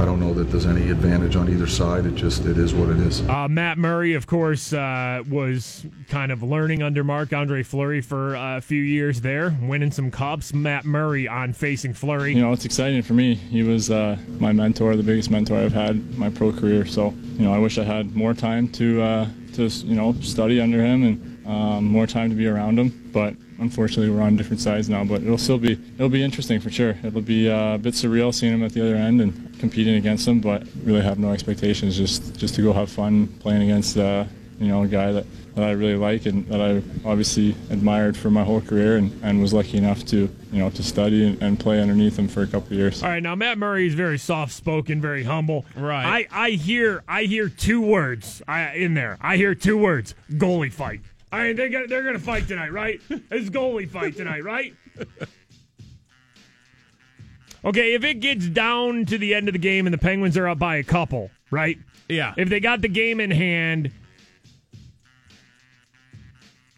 I don't know that there's any advantage on either side. It just it is what it is. Uh, Matt Murray, of course, uh, was kind of learning under Marc Andre Fleury for uh, a few years there, winning some cups. Matt Murray on facing Fleury. You know, it's exciting for me. He was uh, my mentor, the biggest mentor I've had my pro career. So, you know, I wish I had more time to, uh, to you know, study under him and um, more time to be around him. But unfortunately, we're on different sides now. But it'll still be it'll be interesting for sure. It'll be uh, a bit surreal seeing him at the other end and competing against him. But really have no expectations. Just just to go have fun playing against uh, you know, a guy that, that I really like and that I obviously admired for my whole career and, and was lucky enough to, you know, to study and, and play underneath him for a couple of years. All right, now Matt Murray is very soft spoken, very humble. Right. I, I hear I hear two words I, in there. I hear two words: goalie fight. I mean, they got, they're going to fight tonight, right? It's goalie fight tonight, right? Okay, if it gets down to the end of the game and the Penguins are up by a couple, right? Yeah. If they got the game in hand,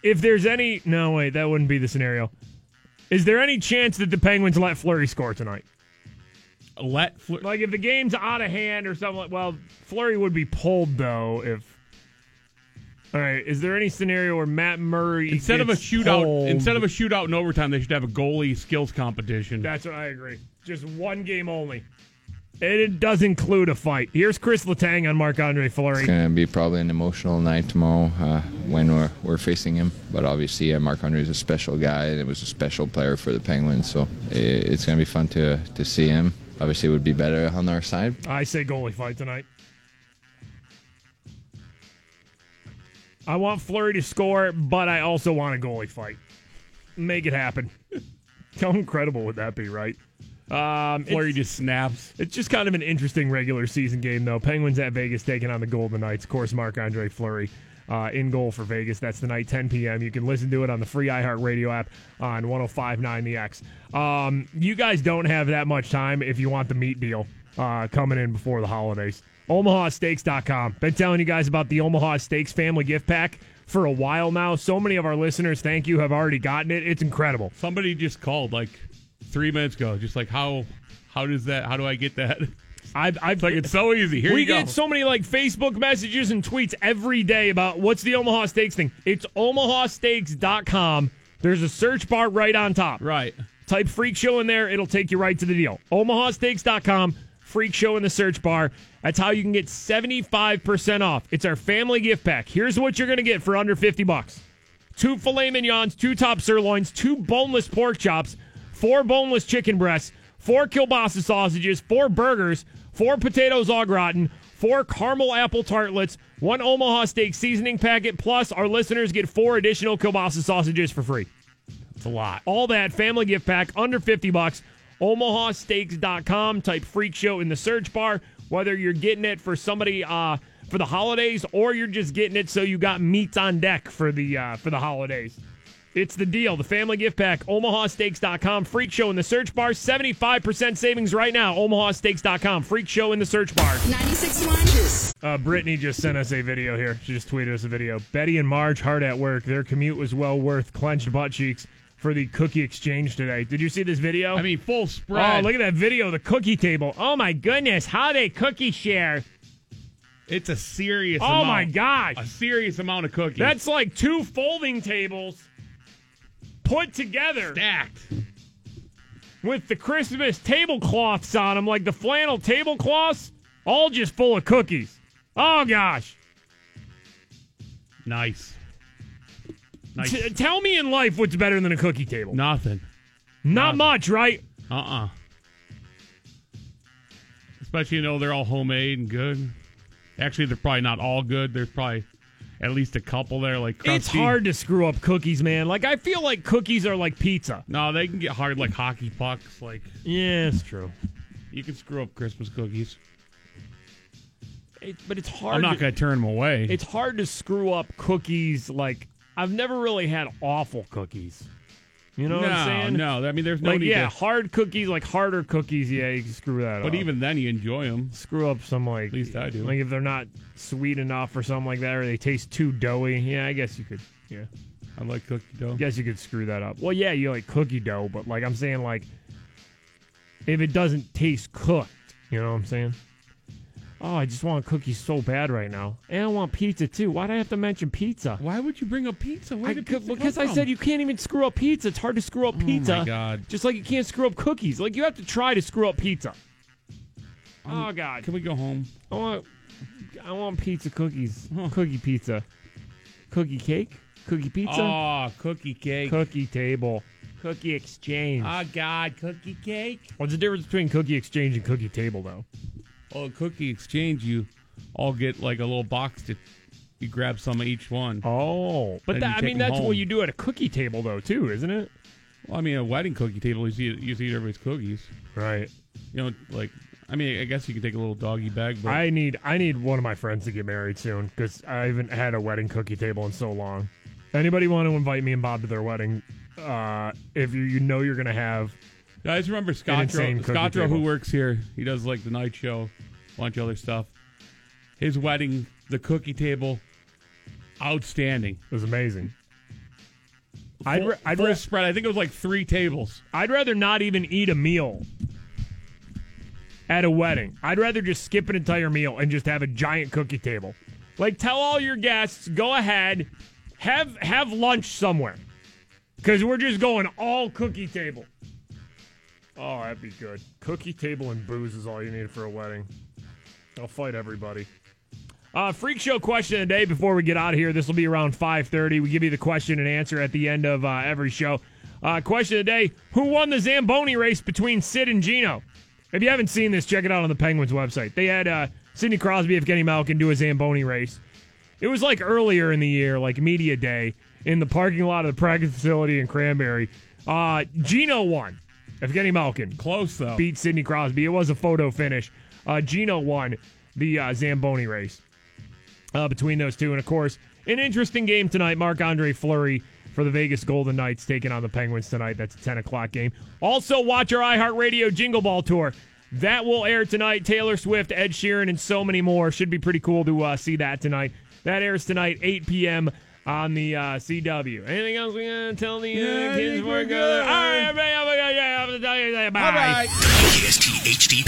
if there's any, no wait, that wouldn't be the scenario. Is there any chance that the Penguins let Fleury score tonight? Let like if the game's out of hand or something. like Well, Fleury would be pulled though. If all right, is there any scenario where Matt Murray Instead of a shootout, pulled? instead of a shootout in overtime, they should have a goalie skills competition. That's what I agree. Just one game only. And it does include a fight. Here's Chris Letang on Marc Andre Fleury. It's going to be probably an emotional night tomorrow uh, when we're, we're facing him. But obviously, uh, Marc Andre is a special guy, and it was a special player for the Penguins. So i it's going to be fun to, to see him. Obviously, it would be better on our side. I say goalie fight tonight. I want Fleury to score, but I also want a goalie fight. Make it happen. How incredible would that be, right? Um, it's- just snaps. It's just kind of an interesting regular season game, though. Penguins at Vegas taking on the Golden Knights. Of course, Marc Andre Fleury uh, in goal for Vegas. That's tonight, 10 p.m. You can listen to it on the free iHeartRadio app on 1059 The X. Um, you guys don't have that much time if you want the meat deal uh, coming in before the holidays. OmahaSteaks.com. Been telling you guys about the Omaha Steaks family gift pack for a while now. So many of our listeners, thank you, have already gotten it. It's incredible. Somebody just called like three minutes ago, just like how how does that? How do I get that? I've, I've like it's so easy. Here we you go. We get so many like Facebook messages and tweets every day about what's the Omaha Steaks thing. It's omahasteaks.com. There's a search bar right on top. Right. Type Freak Show in there, it'll take you right to the deal. omahasteaks.com, Freak Show in the search bar. That's how you can get 75% off. It's our family gift pack. Here's what you're going to get for under 50 bucks. Two filet mignons, two top sirloins, two boneless pork chops, four boneless chicken breasts, four kielbasa sausages, four burgers, four potatoes au gratin, four caramel apple tartlets, one Omaha steak seasoning packet, plus our listeners get four additional kielbasa sausages for free. It's a lot. All that family gift pack under 50 bucks. omahasteaks.com. Type freak show in the search bar. Whether you're getting it for somebody uh, for the holidays or you're just getting it so you got meats on deck for the uh, for the holidays. It's the deal. The family gift pack, omahasteaks.com. Freak show in the search bar. 75% savings right now. omahasteaks.com. Freak show in the search bar. 96.1 Uh, Brittany just sent us a video here. She just tweeted us a video. Betty and Marge hard at work. Their commute was well worth clenched butt cheeks for the cookie exchange today. Did you see this video? I mean, full spread. Oh, look at that video. The cookie table. Oh my goodness, how they cookie share. It's a serious. Oh amount, my gosh. A serious amount of cookies. That's like two folding tables put together. Stacked. With the Christmas tablecloths on them, like the flannel tablecloths, all just full of cookies. Oh gosh. nice. Nice. T- tell me in life what's better than a cookie table. Nothing. Not much, right? Uh uh Especially you know they're all homemade and good. Actually, they're probably not all good. There's probably at least a couple there like. It's hard to screw up cookies, man. Like I feel like cookies are like pizza. No, they can get hard like hockey pucks. Like Yeah, it's true. you can screw up Christmas cookies. It, but it's hard. I'm not going to turn them away. It's hard to screw up cookies. Like I've never really had awful cookies. You know no, what I'm saying? no. I mean, there's no Like need yeah, to. hard cookies, like harder cookies. Yeah, you can screw that up. But even then, you enjoy them. screw up some like At least I do. Like if they're not sweet enough or something like that, or they taste too doughy. Yeah, I guess you could. Yeah, I like cookie dough. guess you could screw that up. Well, yeah, you like cookie dough, but like I'm saying, like if it doesn't taste cooked, you know what I'm saying? Oh, I just want cookies so bad right now, and I want pizza too. Why do I have to mention pizza? Why would you bring up pizza? Where I did could- pizza come because I from? said you can't even screw up pizza. It's hard to screw up pizza. Oh my god! Just like you can't screw up cookies. Like you have to try to screw up pizza. Um, oh God! Can we go home? I want, I want pizza cookies. Cookie pizza. Cookie cake. Cookie pizza. Oh, cookie cake. Cookie table. Cookie exchange. Oh God, cookie cake. What's the difference between cookie exchange and cookie table, though? Oh, cookie exchange. You all get like a little box to You grab some of each one. Oh, but that, I mean that's home. what you do at a cookie table though too, isn't it? Well, I mean, a wedding cookie table you see, you see everybody's cookies, right? You know, like I mean, I guess you can take a little doggy bag, but I need I need one of my friends to get married soon because I haven't had a wedding cookie table in so long. Anybody want to invite me and Bob to their wedding? Uh, if you you know you're gonna have, I just remember insane Scotro, Scotro who works here. He does like the night show, a bunch of other stuff. His wedding, the cookie table, outstanding. It was amazing. I'd ra- I'd full ra- spread. I think it was like three tables. I'd rather not even eat a meal at a wedding. I'd rather just skip an entire meal and just have a giant cookie table. Like tell all your guests, go ahead, have have lunch somewhere. Cuz we're just going all cookie table. Oh, that'd be good. Cookie table and booze is all you need for a wedding. I'll fight everybody. Uh, freak show question of the day before we get out of here. This will be around 5.30. We give you the question and answer at the end of uh, every show. Uh, question of the day, who won the Zamboni race between Sid and Gino? If you haven't seen this, check it out on the Penguins website. They had uh, Sidney Crosby, Evgeny Malkin do a Zamboni race. It was like earlier in the year, like media day, in the parking lot of the practice facility in Cranberry. Uh, Gino won. Evgeny Malkin. Close, though. Beat Sidney Crosby. It was a photo finish. Uh, Gino won the uh, Zamboni race uh, between those two. And of course, an interesting game tonight. Marc Andre Fleury for the Vegas Golden Knights taking on the Penguins tonight. That's a 10 o'clock game. Also, watch our iHeartRadio Jingle Ball Tour. That will air tonight. Taylor Swift, Ed Sheeran, and so many more. Should be pretty cool to uh, see that tonight. That airs tonight, 8 p.m. on the uh, CW. Anything else we gonna tell the uh, Yeah, I kids think before we we're go? All right, everybody, have a good day. Have a good day. Bye. All right. KST HD